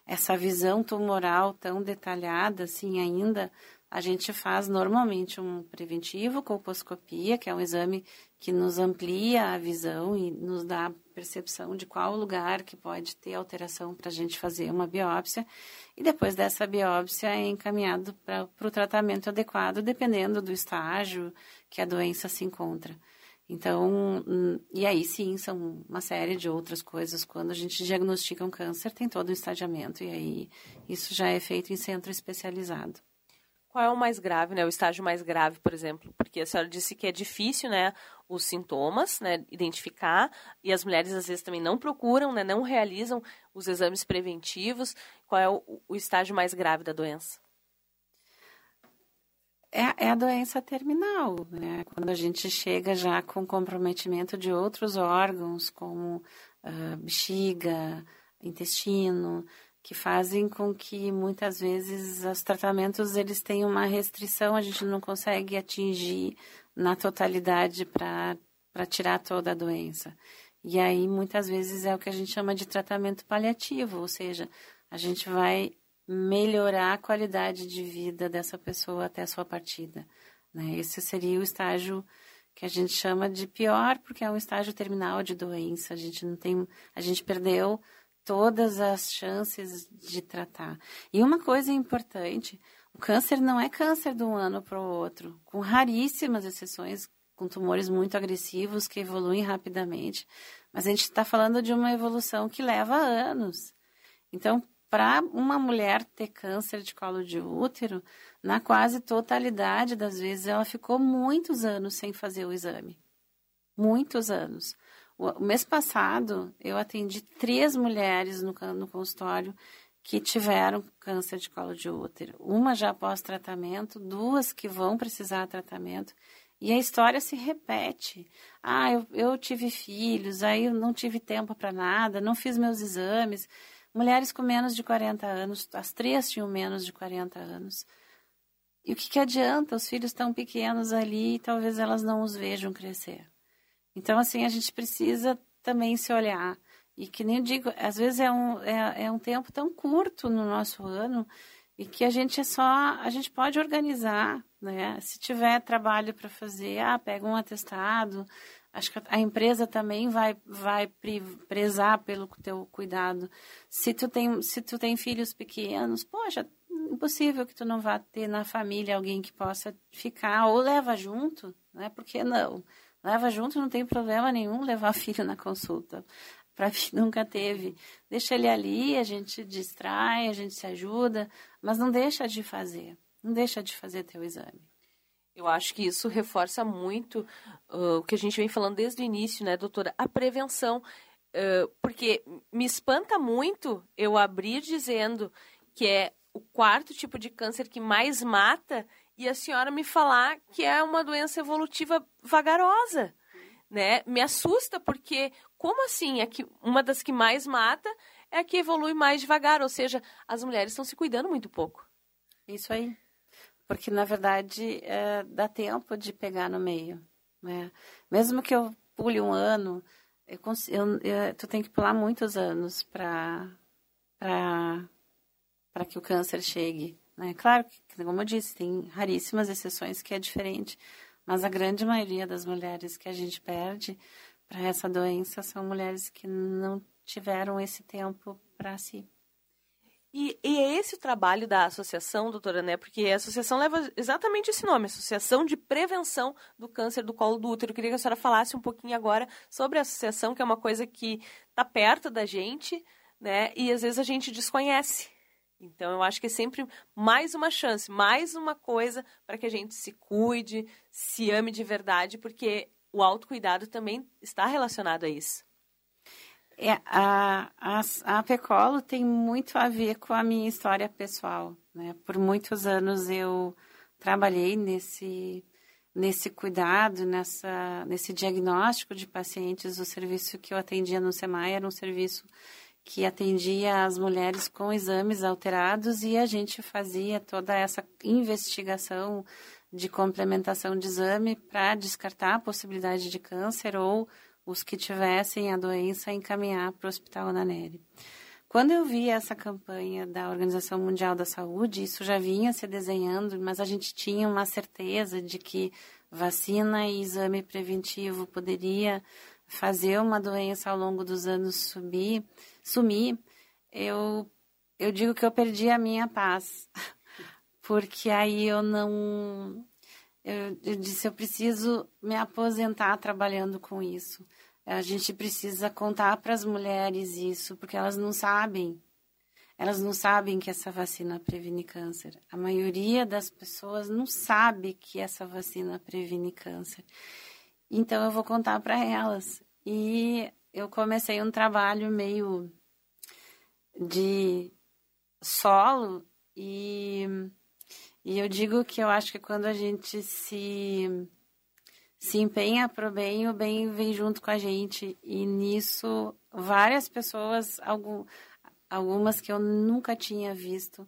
essa visão tumoral tão detalhada assim ainda, a gente faz normalmente um preventivo, colposcopia, que é um exame que nos amplia a visão e nos dá percepção de qual lugar que pode ter alteração para a gente fazer uma biópsia. E depois dessa biópsia é encaminhado para o tratamento adequado, dependendo do estágio que a doença se encontra. Então, hum, e aí sim, são uma série de outras coisas. Quando a gente diagnostica um câncer, tem todo o estadiamento, e aí isso já é feito em centro especializado. Qual é o mais grave, né? O estágio mais grave, por exemplo? Porque a senhora disse que é difícil, né? Os sintomas, né? Identificar, e as mulheres às vezes também não procuram, né? Não realizam os exames preventivos. Qual é o, o estágio mais grave da doença? É, é a doença terminal, né? Quando a gente chega já com comprometimento de outros órgãos, como uh, bexiga, intestino, que fazem com que muitas vezes os tratamentos eles têm uma restrição, a gente não consegue atingir na totalidade para tirar toda a doença. E aí muitas vezes é o que a gente chama de tratamento paliativo, ou seja, a gente vai melhorar a qualidade de vida dessa pessoa até a sua partida. Né? Esse seria o estágio que a gente chama de pior, porque é um estágio terminal de doença. A gente não tem, a gente perdeu todas as chances de tratar. E uma coisa importante, o câncer não é câncer de um ano para o outro, com raríssimas exceções, com tumores muito agressivos que evoluem rapidamente. Mas a gente está falando de uma evolução que leva anos. Então, para uma mulher ter câncer de colo de útero, na quase totalidade das vezes ela ficou muitos anos sem fazer o exame. Muitos anos. O mês passado eu atendi três mulheres no, no consultório que tiveram câncer de colo de útero. Uma já após tratamento, duas que vão precisar de tratamento. E a história se repete. Ah, eu, eu tive filhos, aí eu não tive tempo para nada, não fiz meus exames. Mulheres com menos de 40 anos, as três tinham menos de 40 anos. E o que, que adianta? Os filhos estão pequenos ali e talvez elas não os vejam crescer. Então, assim, a gente precisa também se olhar. E que nem digo, às vezes é um, é, é um tempo tão curto no nosso ano e que a gente é só, a gente pode organizar, né? Se tiver trabalho para fazer, ah, pega um atestado, Acho que a empresa também vai, vai prezar pelo teu cuidado. Se tu tem, se tu tem filhos pequenos, poxa, impossível que tu não vá ter na família alguém que possa ficar ou leva junto, né? Por que não? Leva junto, não tem problema nenhum levar filho na consulta. Para mim nunca teve. Deixa ele ali, a gente distrai, a gente se ajuda, mas não deixa de fazer. Não deixa de fazer teu exame. Eu acho que isso reforça muito uh, o que a gente vem falando desde o início, né, doutora? A prevenção. Uh, porque me espanta muito eu abrir dizendo que é o quarto tipo de câncer que mais mata e a senhora me falar que é uma doença evolutiva vagarosa, né? Me assusta porque como assim é que uma das que mais mata é a que evolui mais devagar, ou seja, as mulheres estão se cuidando muito pouco. Isso aí. Porque, na verdade, é, dá tempo de pegar no meio. Né? Mesmo que eu pule um ano, eu, eu, eu, tu tem que pular muitos anos para que o câncer chegue. Né? Claro que, como eu disse, tem raríssimas exceções que é diferente, mas a grande maioria das mulheres que a gente perde para essa doença são mulheres que não tiveram esse tempo para si. E, e, é esse o trabalho da associação, doutora Né? Porque a associação leva exatamente esse nome, Associação de Prevenção do Câncer do Colo do Útero. Eu queria que a senhora falasse um pouquinho agora sobre a associação, que é uma coisa que está perto da gente, né? E às vezes a gente desconhece. Então eu acho que é sempre mais uma chance, mais uma coisa para que a gente se cuide, se ame de verdade, porque o autocuidado também está relacionado a isso. É, a, a, a Pecolo tem muito a ver com a minha história pessoal. Né? Por muitos anos eu trabalhei nesse, nesse cuidado, nessa, nesse diagnóstico de pacientes. O serviço que eu atendia no SEMAI era um serviço que atendia as mulheres com exames alterados e a gente fazia toda essa investigação de complementação de exame para descartar a possibilidade de câncer ou os que tivessem a doença encaminhar para o Hospital Ananeri. Quando eu vi essa campanha da Organização Mundial da Saúde, isso já vinha se desenhando, mas a gente tinha uma certeza de que vacina e exame preventivo poderia fazer uma doença ao longo dos anos subir, sumir. Eu, eu digo que eu perdi a minha paz, porque aí eu não eu, eu disse, eu preciso me aposentar trabalhando com isso. A gente precisa contar para as mulheres isso, porque elas não sabem. Elas não sabem que essa vacina previne câncer. A maioria das pessoas não sabe que essa vacina previne câncer. Então eu vou contar para elas. E eu comecei um trabalho meio de solo e e eu digo que eu acho que quando a gente se, se empenha para o bem, o bem vem junto com a gente. E nisso, várias pessoas, algum, algumas que eu nunca tinha visto,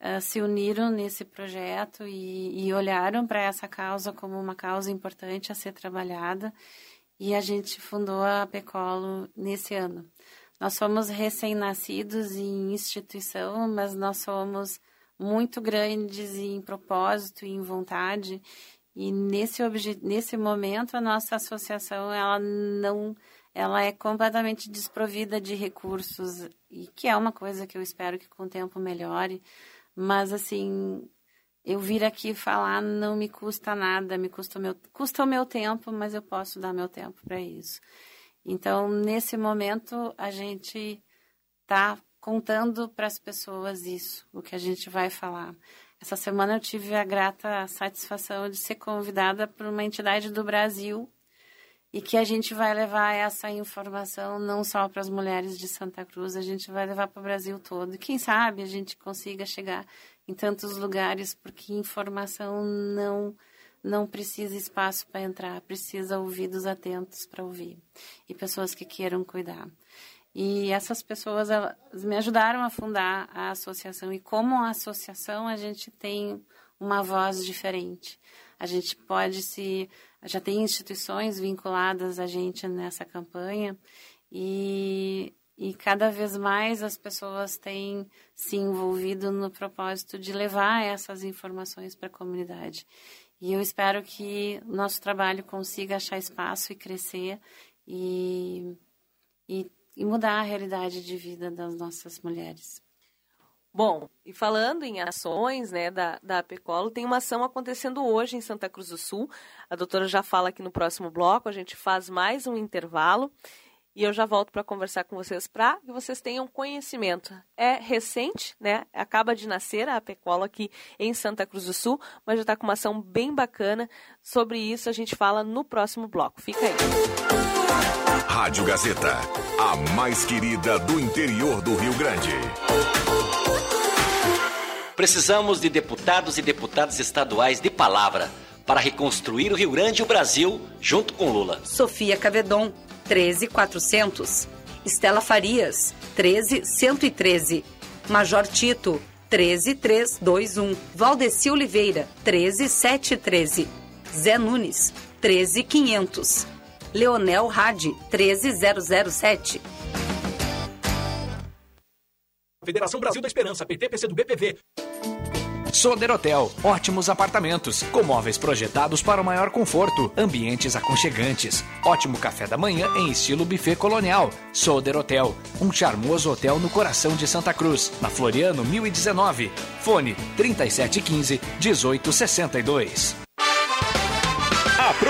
uh, se uniram nesse projeto e, e olharam para essa causa como uma causa importante a ser trabalhada. E a gente fundou a Pecolo nesse ano. Nós somos recém-nascidos em instituição, mas nós somos muito grandes em propósito e em vontade. E nesse, nesse momento a nossa associação ela não ela é completamente desprovida de recursos e que é uma coisa que eu espero que com o tempo melhore, mas assim, eu vir aqui falar não me custa nada, me custa o meu custa o meu tempo, mas eu posso dar meu tempo para isso. Então, nesse momento a gente está contando para as pessoas isso, o que a gente vai falar. Essa semana eu tive a grata satisfação de ser convidada por uma entidade do Brasil e que a gente vai levar essa informação não só para as mulheres de Santa Cruz, a gente vai levar para o Brasil todo. E quem sabe a gente consiga chegar em tantos lugares, porque informação não não precisa espaço para entrar, precisa ouvidos atentos para ouvir e pessoas que queiram cuidar. E essas pessoas elas me ajudaram a fundar a associação. E como associação, a gente tem uma voz diferente. A gente pode se. Já tem instituições vinculadas a gente nessa campanha. E, e cada vez mais as pessoas têm se envolvido no propósito de levar essas informações para a comunidade. E eu espero que o nosso trabalho consiga achar espaço e crescer e, e e mudar a realidade de vida das nossas mulheres. Bom, e falando em ações né, da, da APECOLO, tem uma ação acontecendo hoje em Santa Cruz do Sul. A doutora já fala aqui no próximo bloco, a gente faz mais um intervalo. e eu já volto para conversar com vocês para que vocês tenham conhecimento. É recente, né? Acaba de nascer a Apecola aqui em Santa Cruz do Sul, mas já está com uma ação bem bacana. Sobre isso a gente fala no próximo bloco. Fica aí. Rádio Gazeta, a mais querida do interior do Rio Grande. Precisamos de deputados e deputadas estaduais de palavra para reconstruir o Rio Grande e o Brasil junto com Lula. Sofia Cavedon, 13400. Estela Farias, 13113. Major Tito, 13321. Valdeci Oliveira, 13713. Zé Nunes, 13500. Leonel Rade, 13007. Federação Brasil da Esperança, PTPC do BPV. Soder Hotel, ótimos apartamentos, com móveis projetados para o maior conforto, ambientes aconchegantes, ótimo café da manhã em estilo buffet colonial. Soder Hotel, um charmoso hotel no coração de Santa Cruz, na Floriano 1019. Fone 3715 1862.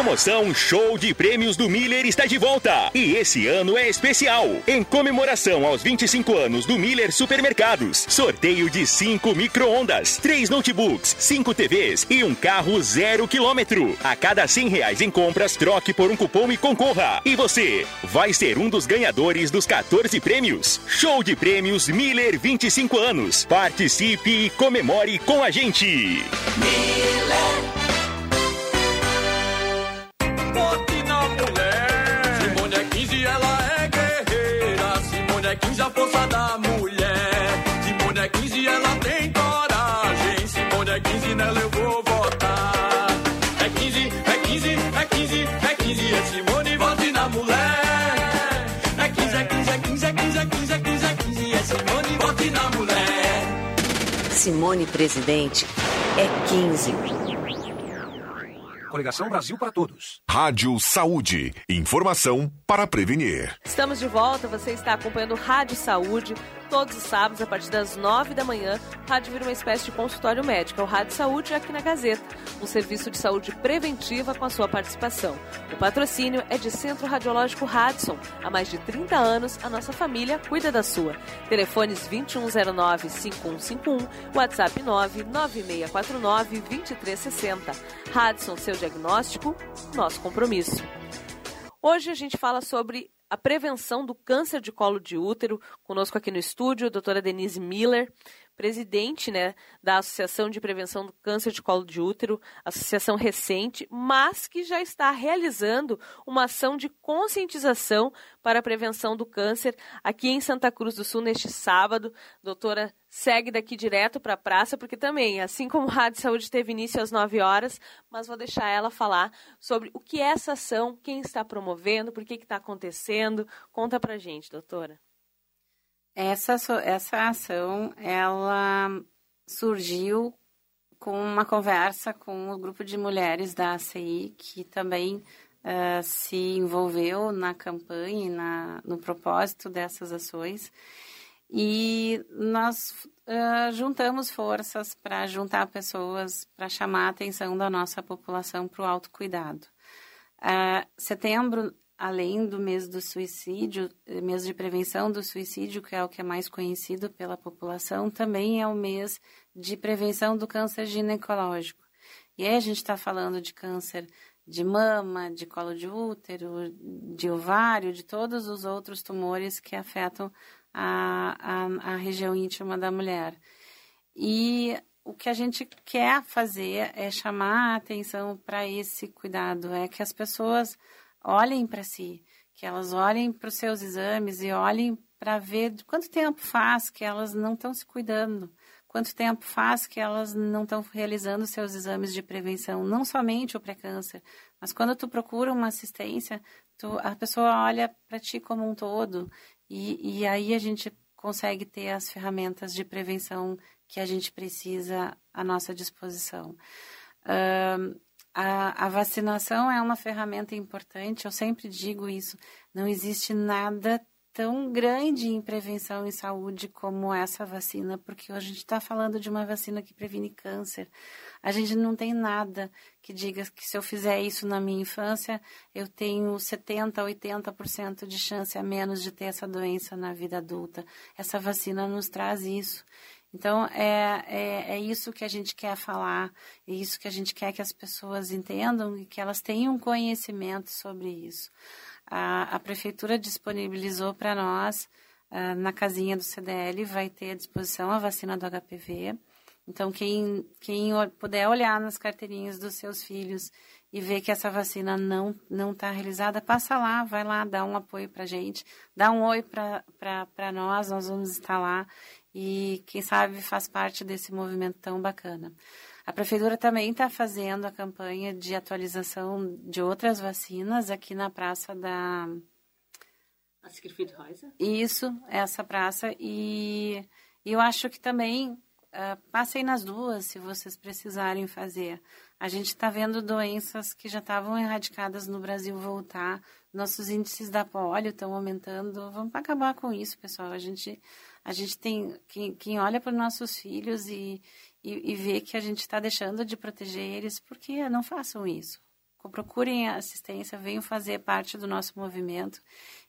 Promoção Show de Prêmios do Miller está de volta. E esse ano é especial. Em comemoração aos 25 anos do Miller Supermercados. Sorteio de 5 micro-ondas, 3 notebooks, 5 TVs e um carro zero quilômetro. A cada 100 reais em compras, troque por um cupom e concorra. E você vai ser um dos ganhadores dos 14 prêmios. Show de Prêmios Miller 25 anos. Participe e comemore com a gente. Miller. Bote na mulher. Simone é 15, ela é guerreira. Simone é 15, a força da mulher. Simone é 15, ela tem coragem. Simone é 15, nela eu vou votar. É 15, é 15, é 15, é 15, é Simone, vote na mulher. É 15, é 15, é 15, é 15, é 15, é 15, é 15, é Simone, vote na mulher. Simone Presidente é 15. Coligação Brasil para Todos. Rádio Saúde. Informação para prevenir. Estamos de volta, você está acompanhando Rádio Saúde. Todos os sábados, a partir das nove da manhã, o rádio vira uma espécie de consultório médico. É o Rádio Saúde aqui na Gazeta, um serviço de saúde preventiva com a sua participação. O patrocínio é de Centro Radiológico Radson. Há mais de 30 anos, a nossa família cuida da sua. Telefones 2109-5151, WhatsApp 99649-2360. Radson, seu diagnóstico, nosso compromisso. Hoje a gente fala sobre a prevenção do câncer de colo de útero. Conosco aqui no estúdio, a doutora Denise Miller, presidente né, da Associação de Prevenção do Câncer de Colo de Útero, associação recente, mas que já está realizando uma ação de conscientização para a prevenção do câncer aqui em Santa Cruz do Sul neste sábado. Doutora, segue daqui direto para a praça, porque também, assim como a Rádio Saúde teve início às 9 horas, mas vou deixar ela falar sobre o que é essa ação, quem está promovendo, por que está acontecendo. Conta para gente, doutora. Essa, essa ação, ela surgiu com uma conversa com o grupo de mulheres da ACI, que também uh, se envolveu na campanha, na, no propósito dessas ações. E nós uh, juntamos forças para juntar pessoas, para chamar a atenção da nossa população para o autocuidado. Uh, setembro além do mês do suicídio, eh, mês de prevenção do suicídio, que é o que é mais conhecido pela população, também é o mês de prevenção do câncer ginecológico. E aí a gente está falando de câncer de mama, de colo de útero, de ovário, de todos os outros tumores que afetam a, a, a região íntima da mulher. E o que a gente quer fazer é chamar a atenção para esse cuidado, é que as pessoas olhem para si, que elas olhem para os seus exames e olhem para ver quanto tempo faz que elas não estão se cuidando, quanto tempo faz que elas não estão realizando seus exames de prevenção, não somente o pré-câncer, mas quando tu procura uma assistência, tu, a pessoa olha para ti como um todo e, e aí a gente consegue ter as ferramentas de prevenção que a gente precisa à nossa disposição. A, a, vacinação é uma ferramenta importante, eu sempre digo isso. Não existe nada tão grande em prevenção e saúde como essa vacina, porque a gente está falando de uma vacina que previne câncer. A gente não tem nada que diga que se eu fizer isso na minha infância, eu tenho 70, 80% de chance a menos de ter essa doença na vida adulta. Essa vacina nos traz isso. Então, é, é, é, isso que a gente quer falar, é isso que a gente quer que as pessoas entendam e que elas tenham conhecimento sobre isso. A, a Prefeitura disponibilizou para nós, uh, na casinha do CDL, vai ter à disposição a vacina do HPV. Então, quem, quem puder olhar nas carteirinhas dos seus filhos e ver que essa vacina não não está realizada, passa lá, vai lá, dá um apoio para gente, dá um oi para nós, nós vamos estar lá e quem sabe faz parte desse movimento tão bacana. A prefeitura também está fazendo a campanha de atualização de outras vacinas aqui na praça da a Siegfried Häuser? Isso, essa praça e, e eu acho que também uh, passem nas duas se vocês precisarem fazer. A gente está vendo doenças que já estavam erradicadas no Brasil voltar. Nossos índices da polio estão aumentando. Vamos acabar com isso, pessoal. A gente, a gente tem quem, quem olha para os nossos filhos e, e, e vê que a gente está deixando de proteger eles, porque não façam isso. Procurem assistência, venham fazer parte do nosso movimento,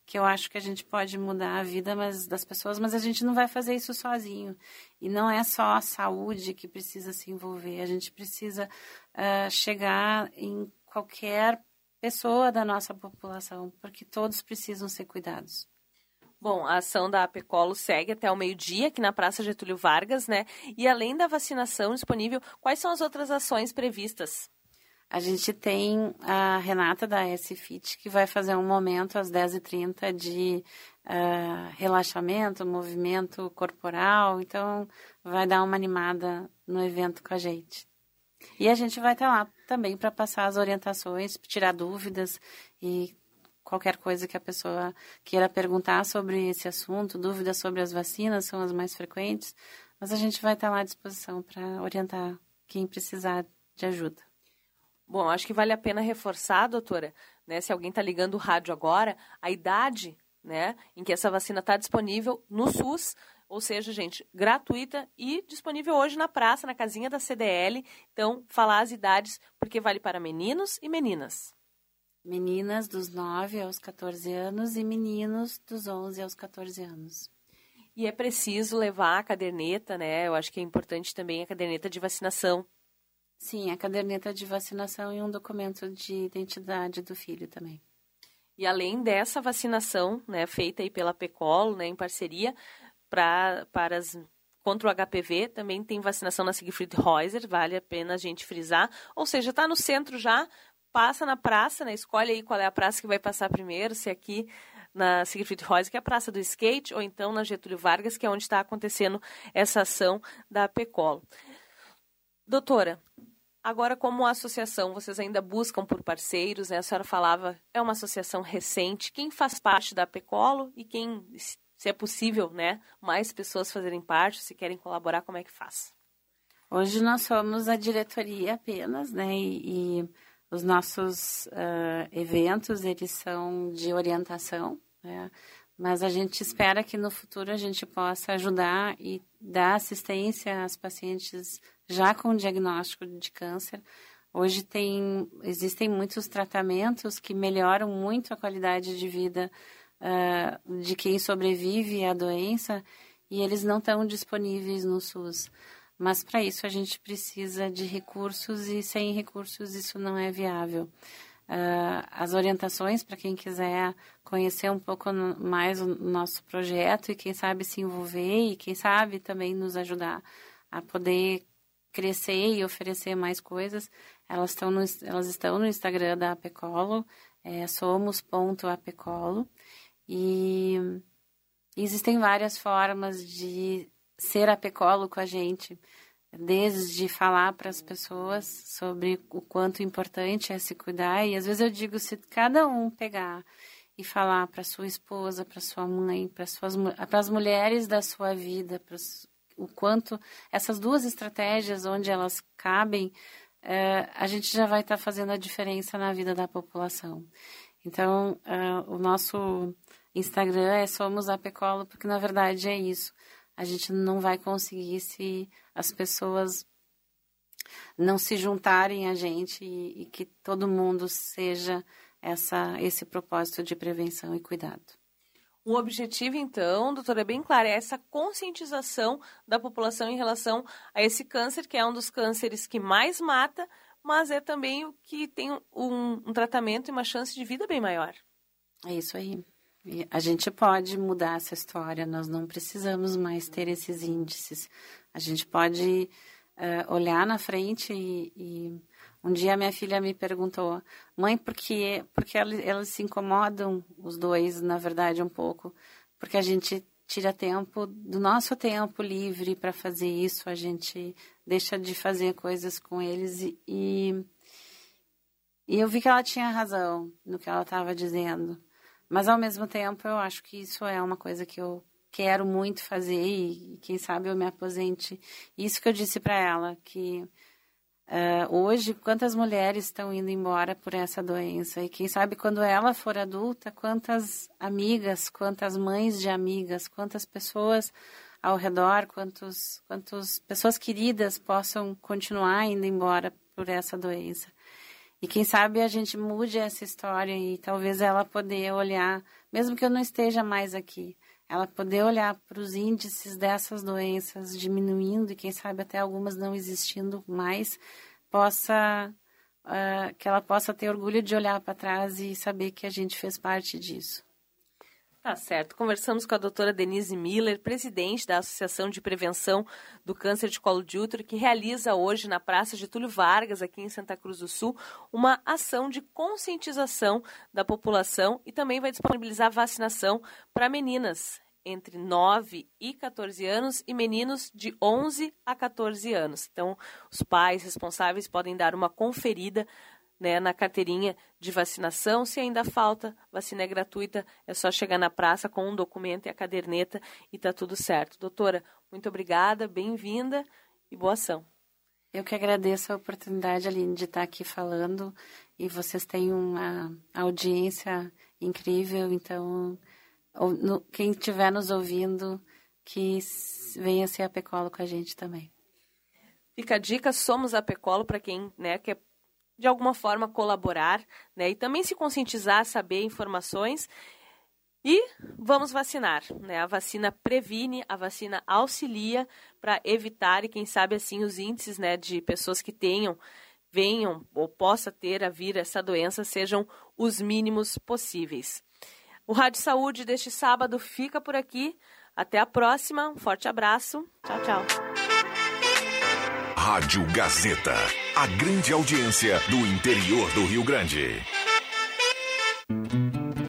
que eu acho que a gente pode mudar a vida mas, das pessoas, mas a gente não vai fazer isso sozinho. E não é só a saúde que precisa se envolver, a gente precisa uh, chegar em qualquer pessoa da nossa população, porque todos precisam ser cuidados. Bom, a ação da Apecolo segue até o meio-dia aqui na Praça Getúlio Vargas, né? E além da vacinação disponível, quais são as outras ações previstas? A gente tem a Renata da S-Fit, que vai fazer um momento às 10h30 de uh, relaxamento, movimento corporal. Então, vai dar uma animada no evento com a gente. E a gente vai estar lá também para passar as orientações, tirar dúvidas e qualquer coisa que a pessoa queira perguntar sobre esse assunto, dúvidas sobre as vacinas são as mais frequentes, mas a gente vai estar lá à disposição para orientar quem precisar de ajuda. Bom, acho que vale a pena reforçar, doutora, né, se alguém está ligando o rádio agora, a idade né, em que essa vacina está disponível no SUS, ou seja, gente, gratuita e disponível hoje na praça, na casinha da CDL. Então, falar as idades, porque vale para meninos e meninas. Meninas dos 9 aos 14 anos e meninos dos 11 aos 14 anos. E é preciso levar a caderneta, né? Eu acho que é importante também a caderneta de vacinação. Sim, a caderneta de vacinação e um documento de identidade do filho também. E além dessa vacinação, né, feita aí pela PECOL, né, em parceria pra, para as contra o HPV, também tem vacinação na Siegfried Reuser, vale a pena a gente frisar. Ou seja, está no centro já, passa na praça, né? Escolhe aí qual é a praça que vai passar primeiro, se é aqui na Siegfried Reuss, que é a Praça do Skate, ou então na Getúlio Vargas, que é onde está acontecendo essa ação da PECOL. Doutora, agora como associação, vocês ainda buscam por parceiros, né? A senhora falava, é uma associação recente. Quem faz parte da PECOLO e quem, se é possível, né, mais pessoas fazerem parte, se querem colaborar, como é que faz? Hoje nós somos a diretoria apenas, né, e, e os nossos uh, eventos, eles são de orientação, né? mas a gente espera que no futuro a gente possa ajudar e dar assistência às pacientes já com diagnóstico de câncer. Hoje tem, existem muitos tratamentos que melhoram muito a qualidade de vida uh, de quem sobrevive à doença e eles não estão disponíveis no SUS. Mas para isso a gente precisa de recursos e sem recursos isso não é viável. Uh, as orientações para quem quiser conhecer um pouco mais o nosso projeto e quem sabe se envolver e quem sabe também nos ajudar a poder crescer e oferecer mais coisas, elas estão no, elas estão no Instagram da Apecolo, é, somos.apecolo e existem várias formas de ser apecolo com a gente, desde falar para as pessoas sobre o quanto importante é se cuidar. E às vezes eu digo, se cada um pegar e falar para sua esposa, para sua mãe, para suas para as mulheres da sua vida, o quanto essas duas estratégias onde elas cabem, é, a gente já vai estar tá fazendo a diferença na vida da população. Então, uh, o nosso Instagram é Somos Apecolo, porque na verdade é isso. A gente não vai conseguir se as pessoas não se juntarem a gente e, e que todo mundo seja essa, esse propósito de prevenção e cuidado. O objetivo, então, doutora, é bem claro, é essa conscientização da população em relação a esse câncer, que é um dos cânceres que mais mata, mas é também o que tem um, um tratamento e uma chance de vida bem maior. É isso aí. A gente pode mudar essa história, nós não precisamos mais ter esses índices. A gente pode uh, olhar na frente e, e, um dia minha filha me perguntou, mãe, por que, porque elas, elas se incomodam, os dois, na verdade, um pouco, porque a gente tira tempo do nosso tempo livre para fazer isso, a gente deixa de fazer coisas com eles e, e eu vi que ela tinha razão no que ela estava dizendo. Mas ao mesmo tempo eu acho que isso é uma coisa que eu quero muito fazer e quem sabe eu me aposente. Isso que eu disse para ela que uh, hoje quantas mulheres estão indo embora por essa doença e quem sabe quando ela for adulta quantas amigas, quantas mães de amigas, quantas pessoas ao redor, quantos quantas pessoas queridas possam continuar indo embora por essa doença. E quem sabe a gente mude essa história e talvez ela poder olhar, mesmo que eu não esteja mais aqui, ela poder olhar para os índices dessas doenças diminuindo e quem sabe até algumas não existindo mais, possa uh, que ela possa ter orgulho de olhar para trás e saber que a gente fez parte disso. Tá certo. Conversamos com a doutora Denise Miller, presidente da Associação de Prevenção do Câncer de Colo de Útero, que realiza hoje na Praça Getúlio Vargas, aqui em Santa Cruz do Sul, uma ação de conscientização da população e também vai disponibilizar vacinação para meninas entre 9 e 14 anos e meninos de 11 a 14 anos. Então, os pais responsáveis podem dar uma conferida né, na carteirinha de vacinação. Se ainda falta, vacina é gratuita, é só chegar na praça com um documento e a caderneta e tá tudo certo. Doutora, muito obrigada, bem-vinda e boa ação. Eu que agradeço a oportunidade, Aline, de estar aqui falando e vocês têm uma audiência incrível, então quem estiver nos ouvindo, que venha ser a Pecolo com a gente também. Fica a dica, somos a Pecolo para quem né, quer de alguma forma colaborar, né? E também se conscientizar, saber informações. E vamos vacinar, né? A vacina previne, a vacina auxilia para evitar e quem sabe assim os índices, né, de pessoas que tenham venham ou possa ter a vir essa doença sejam os mínimos possíveis. O Rádio Saúde deste sábado fica por aqui. Até a próxima. Um forte abraço. Tchau, tchau. Rádio Gazeta, a grande audiência do interior do Rio Grande.